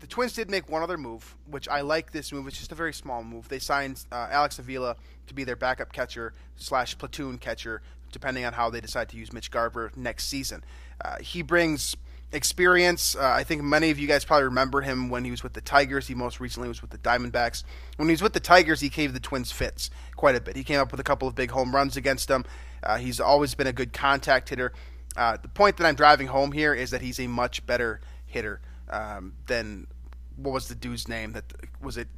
A: the Twins did make one other move, which I like this move. It's just a very small move. They signed uh, Alex Avila to be their backup catcher slash platoon catcher, depending on how they decide to use Mitch Garver next season. Uh, he brings experience. Uh, I think many of you guys probably remember him when he was with the Tigers. He most recently was with the Diamondbacks. When he was with the Tigers, he gave the Twins fits quite a bit. He came up with a couple of big home runs against them. Uh, he's always been a good contact hitter. Uh, the point that I'm driving home here is that he's a much better hitter um, than what was the dude's name? That was it.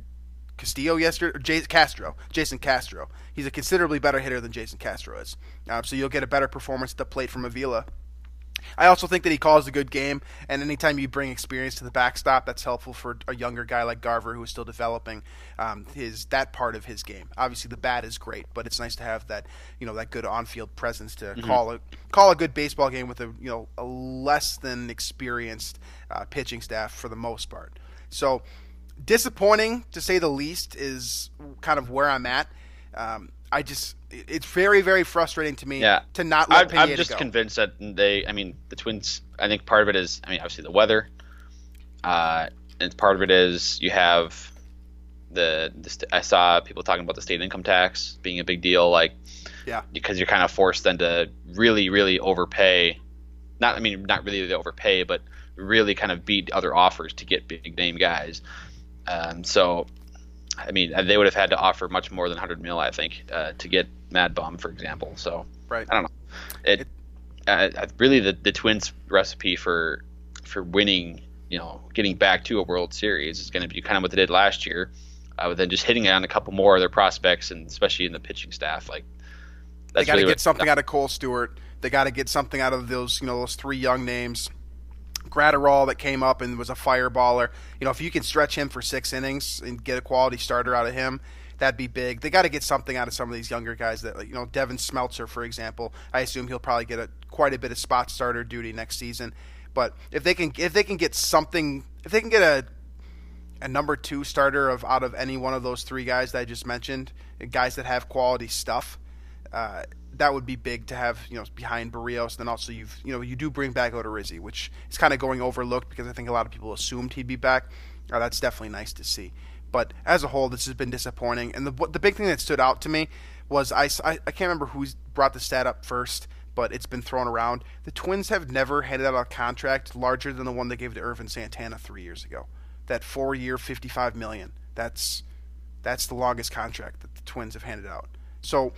A: Castillo yesterday, Castro, Jason Castro. He's a considerably better hitter than Jason Castro is. Um, so you'll get a better performance at the plate from Avila. I also think that he calls a good game, and anytime you bring experience to the backstop, that's helpful for a younger guy like Garver who is still developing um, his that part of his game. Obviously, the bat is great, but it's nice to have that you know that good on-field presence to call a call a good baseball game with a you know a less than experienced uh, pitching staff for the most part. So disappointing to say the least is kind of where I'm at. Um, I just it's very very frustrating to me
B: Yeah.
A: to not let
B: I'm, I'm just
A: go.
B: convinced that they. I mean, the Twins. I think part of it is. I mean, obviously the weather. Uh, and part of it is you have the. the st- I saw people talking about the state income tax being a big deal, like
A: Yeah.
B: because you're kind of forced then to really, really overpay not I mean not really overpay, but really kind of beat other offers to get big name guys. Um, so, I mean, they would have had to offer much more than 100 mil, I think, uh, to get Mad Bum, for example. So,
A: right.
B: I don't know. It, it uh, really the the Twins' recipe for for winning, you know, getting back to a World Series is going to be kind of what they did last year, uh, then just hitting on a couple more of their prospects, and especially in the pitching staff, like
A: they got to really get something out of Kohl Stewart. They got to get something out of those, you know, those three young names. Graterol that came up and was a fireballer. You know, if you can stretch him for six innings and get a quality starter out of him, that'd be big. They got to get something out of some of these younger guys. That you know, Devin Smeltzer, for example. I assume he'll probably get a quite a bit of spot starter duty next season. But if they can, if they can get something, if they can get a a number two starter of out of any one of those three guys that I just mentioned, guys that have quality stuff, uh, that would be big to have, you know, behind Berrios. Then also you've, you know, you do bring back Odorizzi, which is kind of going overlooked because I think a lot of people assumed he'd be back. Uh, that's definitely nice to see. But as a whole, this has been disappointing. And the the big thing that stood out to me was I, I, I can't remember who brought the stat up first, but it's been thrown around. The Twins have never handed out a contract larger than the one they gave to Ervin Santana three years ago. That four year, fifty five million. That's that's the longest contract that the Twins have handed out. So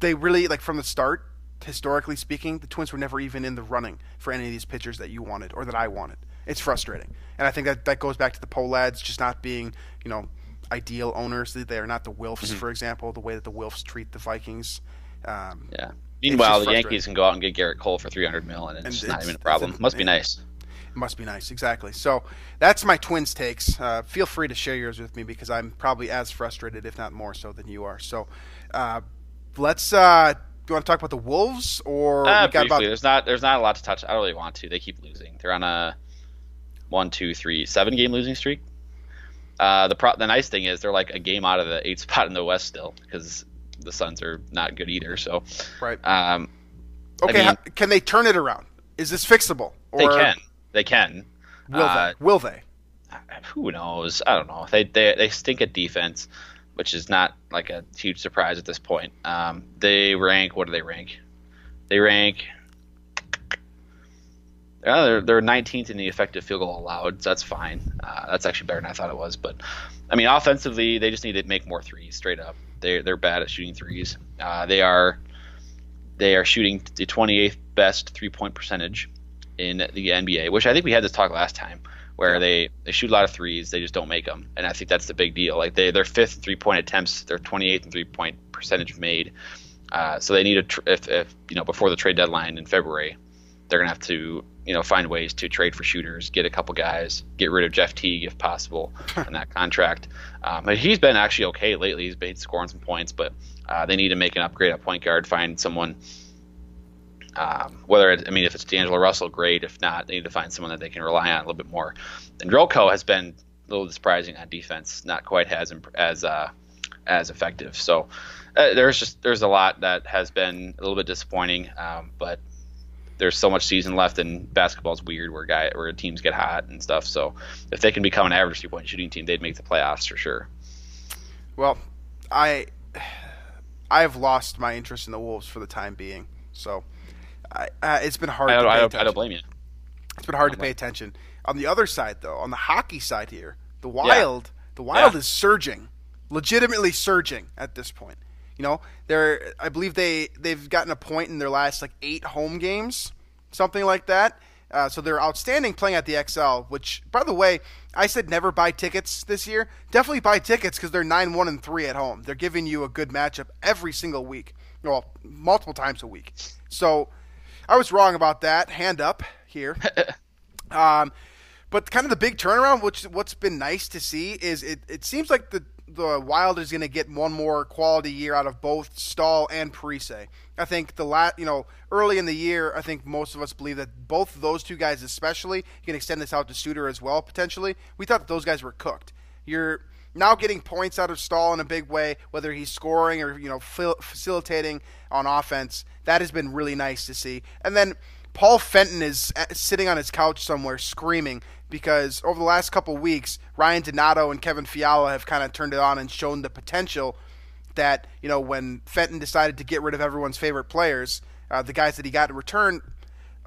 A: they really like from the start, historically speaking, the Twins were never even in the running for any of these pitchers that you wanted or that I wanted. It's frustrating, and I think that that goes back to the Pohlads just not being, you know, ideal owners. They are not the Wilfs, mm-hmm. for example, the way that the Wilfs treat the Vikings. Um,
B: yeah. Meanwhile, the Yankees can go out and get Gerrit Cole for 300 mil, and it's, and not even a problem. Must be nice.
A: It must be nice, exactly. So that's my Twins takes. Uh, feel free to share yours with me because I'm probably as frustrated, if not more so, than you are. So uh, let's. Uh, do you want to talk about the Wolves or
B: uh, briefly, about... There's not. There's not a lot to touch. I don't really want to. They keep losing. They're on a one, two, three, seven game losing streak. Uh, the pro- the nice thing is they're like a game out of the eight <laughs> spot in the West still because the Suns are not good either. So
A: right.
B: Um,
A: okay, I mean, how, can they turn it around? Is this fixable?
B: Or... They can. They can.
A: Will uh, they? Will they?
B: Who knows? I don't know. They they they stink at defense, which is not like a huge surprise at this point. Um, they rank. What do they rank? They rank. Uh, they're they're 19th in the effective field goal allowed. So that's fine. Uh, that's actually better than I thought it was. But I mean, offensively, they just need to make more threes. Straight up, they they're bad at shooting threes. Uh, they are they are shooting the 28th best three point percentage in the NBA, which I think we had this talk last time, where yeah. they, they shoot a lot of threes, they just don't make them, and I think that's the big deal. Like they their fifth three point attempts, their 28th three point percentage made. Uh, so they need a tr- if, if you know before the trade deadline in February, they're gonna have to you know find ways to trade for shooters, get a couple guys, get rid of Jeff Teague if possible <laughs> in that contract. Um, but he's been actually okay lately. He's been scoring some points, but uh, they need to make an upgrade at point guard, find someone um, whether it, I mean, if it's D'Angelo Russell, great. If not, they need to find someone that they can rely on a little bit more. And Drelko has been a little surprising on defense, not quite as as uh, as effective. So uh, there's just there's a lot that has been a little bit disappointing, um, but there's so much season left, and basketball's weird where guy where teams get hot and stuff. So if they can become an average three point shooting team, they'd make the playoffs for sure.
A: Well, I I have lost my interest in the Wolves for the time being. So I, uh, it's been hard.
B: I
A: don't,
B: I don't, I don't, blame you.
A: It's been hard to pay attention. On the other side, though, on the hockey side here, the Wild, yeah. the Wild yeah. is surging, legitimately surging at this point. You know, they're I believe they they've gotten a point in their last like eight home games, something like that. Uh, so they're outstanding playing at the Xcel. Which, by the way, I said never buy tickets this year. Definitely buy tickets because they're nine one and three at home. They're giving you a good matchup every single week, well, multiple times a week. So I was wrong about that. Hand up here. <laughs> um, but kind of the big turnaround, which what's been nice to see, is it, it seems like the the Wild is going to get one more quality year out of both Staal and Parise. I think the lat, you know, early in the year, I think most of us believe that both of those two guys, especially, you can extend this out to Suter as well potentially. We thought that those guys were cooked. You're now getting points out of Staal in a big way, whether he's scoring or you know facilitating on offense. That has been really nice to see. And then Paul Fenton is uh, sitting on his couch somewhere screaming because over the last couple weeks, Ryan Donato and Kevin Fiala have kind of turned it on and shown the potential that you know when Fenton decided to get rid of everyone's favorite players, uh, the guys that he got in return.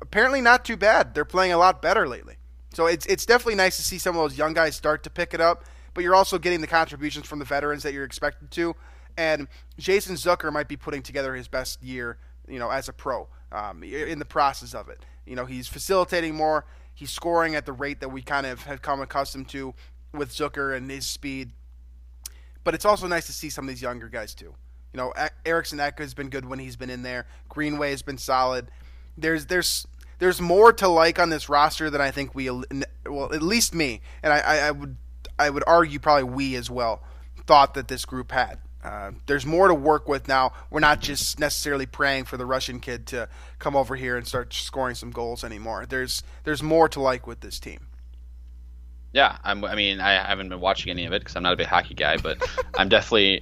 A: apparently not too bad. They're playing a lot better lately. So it's it's definitely nice to see some of those young guys start to pick it up. But you're also getting the contributions from the veterans that you're expected to. And Jason Zucker might be putting together his best year, you know, as a pro um, in the process of it. You know, he's facilitating more. He's scoring at the rate that we kind of have come accustomed to with Zucker and his speed. But it's also nice to see some of these younger guys too. You know, Eriksson Ek has been good when he's been in there. Greenway has been solid. There's there's there's more to like on this roster than I think we well at least me and I, I would I would argue probably we as well thought that this group had. Uh, there's more to work with now. We're not just necessarily praying for the Russian kid to come over here and start scoring some goals anymore. There's there's more to like with this team.
B: Yeah, I'm, i mean, I haven't been watching any of it because I'm not a big hockey guy, but <laughs> I'm definitely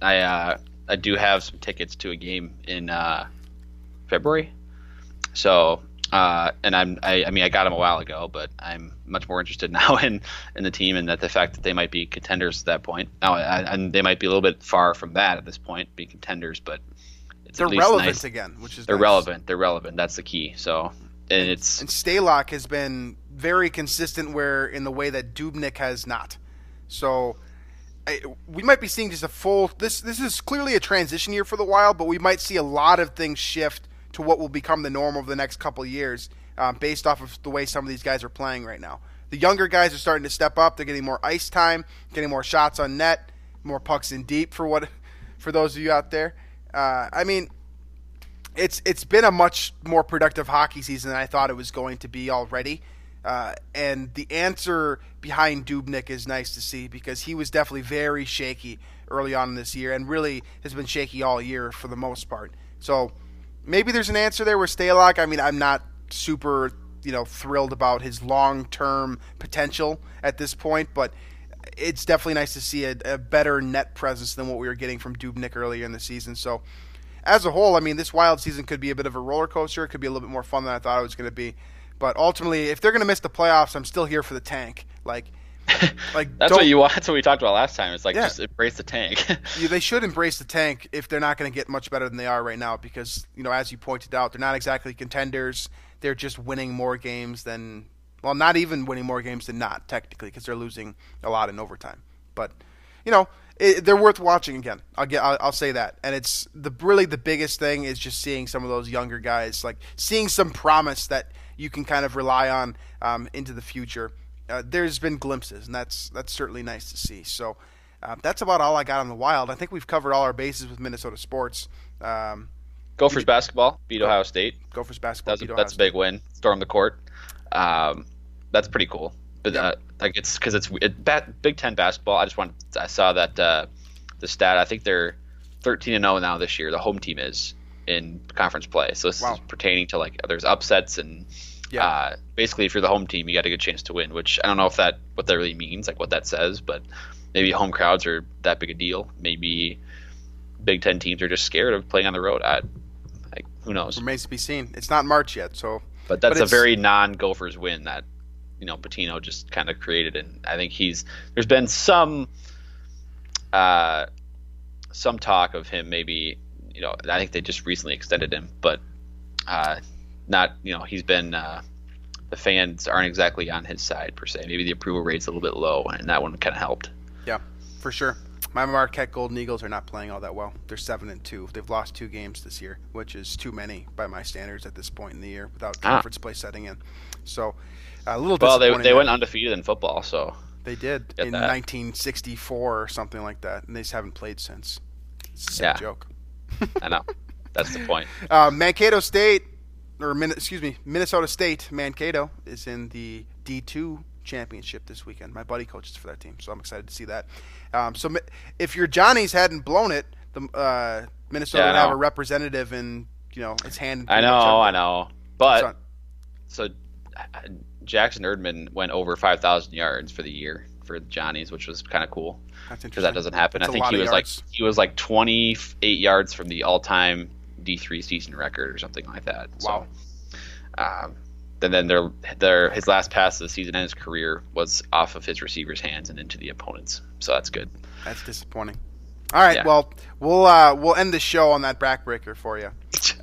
B: I uh, I do have some tickets to a game in uh, February, so uh, and I'm I, I, mean I got them a while ago, but I'm much more interested <laughs> now in in the team and that the fact that they might be contenders at that point. Now, and they might be a little bit far from that at this point, being contenders, but
A: it's they're relevant nice. again, which is
B: they're
A: nice.
B: relevant. They're relevant. That's the key. So and it's
A: and Stalock has been very consistent where in the way that Dubnyk has not. So. I, we might be seeing just a full. This this is clearly a transition year for the Wild, but we might see a lot of things shift to what will become the norm over the next couple years, um, based off of the way some of these guys are playing right now. The younger guys are starting to step up. They're getting more ice time, getting more shots on net, more pucks in deep for what <laughs> for those of you out there. Uh, I mean, it's it's been a much more productive hockey season than I thought it was going to be already. Uh, and the answer behind Dubnyk is nice to see because he was definitely very shaky early on this year and really has been shaky all year for the most part. So maybe there's an answer there with Stalock. I mean, I'm not super, you know, thrilled about his long-term potential at this point, but it's definitely nice to see a, a, better net presence than what we were getting from Dubnyk earlier in the season. So, as a whole, I mean, this wild season could be a bit of a roller coaster. It could be a little bit more fun than I thought it was going to be. But ultimately, if they're going to miss the playoffs, I'm still here for the tank. Like, <laughs>
B: like that's what you. <laughs> That's what we talked about last time. It's like yeah. just embrace the tank. <laughs>
A: yeah, they should embrace the tank if they're not going to get much better than they are right now. Because you know, as you pointed out, they're not exactly contenders. They're just winning more games than well, not even winning more games than not technically because they're losing a lot in overtime. But you know, it, they're worth watching again. I'll get. I'll, I'll, say that. And it's the really the biggest thing is just seeing some of those younger guys, like seeing some promise that you can kind of rely on um, into the future uh, there's been glimpses, and that's that's certainly nice to see. So uh, that's about all I got on the Wild. I think we've covered all our bases with Minnesota sports. Um,
B: Gophers basketball beat Ohio State.
A: Gophers basketball.
B: That's a, that's a big win. Storm the court. Um, that's pretty cool. But uh, like it's because it's it, Big Ten basketball. I just want I saw that uh, the stat. I think they're 13 and 0 now this year. The home team is in conference play. So this wow. is pertaining to like there's upsets and yeah. Uh, basically, if you're the home team, you got a good chance to win. Which I don't know if that what that really means, like what that says, but maybe home crowds are that big a deal. Maybe Big Ten teams are just scared of playing on the road. I, like, who knows?
A: It remains to be seen. It's not March yet, so.
B: But that's but a very non-Gophers win that you know Pitino just kind of created, and I think he's there's been some uh, some talk of him maybe you know I think they just recently extended him, but uh, not you know he's been uh, the fans aren't exactly on his side per se. Maybe the approval rate's a little bit low, and that one kind of helped.
A: Yeah, for sure. My Marquette Golden Eagles are not playing all that well. They're seven and two. They've lost two games this year, which is too many by my standards at this point in the year without ah. conference ah. play setting in. So a little
B: well, they they went undefeated in football, so
A: they did in that. 1964 or something like that, and they just haven't played since. It's a yeah. joke.
B: I know. <laughs> That's the point.
A: Uh, Mankato State or excuse me, Minnesota State Mankato is in the D2 championship this weekend. My buddy coaches for that team, so I'm excited to see that. Um, so if your Johnnies hadn't blown it, the uh, Minnesota yeah, would have a representative in you know its hand.
B: I know, I know, but so Jackson Erdmann went over 5,000 yards for the year for the Johnnies, which was kind of cool because that doesn't happen. That's I think he was yards. like he was like 28 yards from the all-time D3 season record or something like that.
A: Wow.
B: So, um, and then their their his last pass of the season and his career was off of his receiver's hands and into the opponents. So that's good.
A: That's disappointing. All right, yeah. well we'll uh, we'll end the show on that backbreaker for you.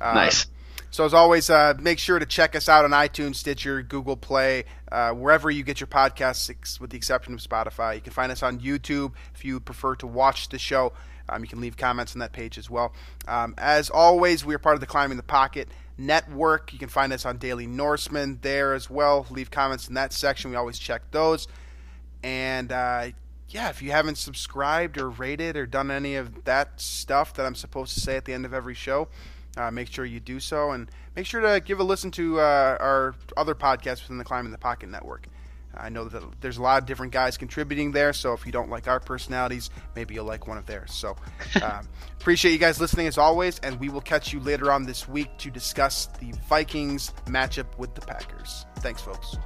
B: Uh, <laughs> nice.
A: So as always, uh, make sure to check us out on iTunes, Stitcher, Google Play, uh, wherever you get your podcasts, with the exception of Spotify. You can find us on YouTube if you prefer to watch the show. Um, you can leave comments on that page as well. Um, as always, we are part of the Climbing the Pocket Network. You can find us on Daily Norseman there as well. Leave comments in that section. We always check those. And uh, yeah, if you haven't subscribed or rated or done any of that stuff that I'm supposed to say at the end of every show, uh, make sure you do so. And make sure to give a listen to uh, our other podcasts within the Climbing the Pocket Network. I know that there's a lot of different guys contributing there, so if you don't like our personalities, maybe you'll like one of theirs. So, <laughs> um, appreciate you guys listening as always, and we will catch you later on this week to discuss the Vikings matchup with the Packers. Thanks, folks.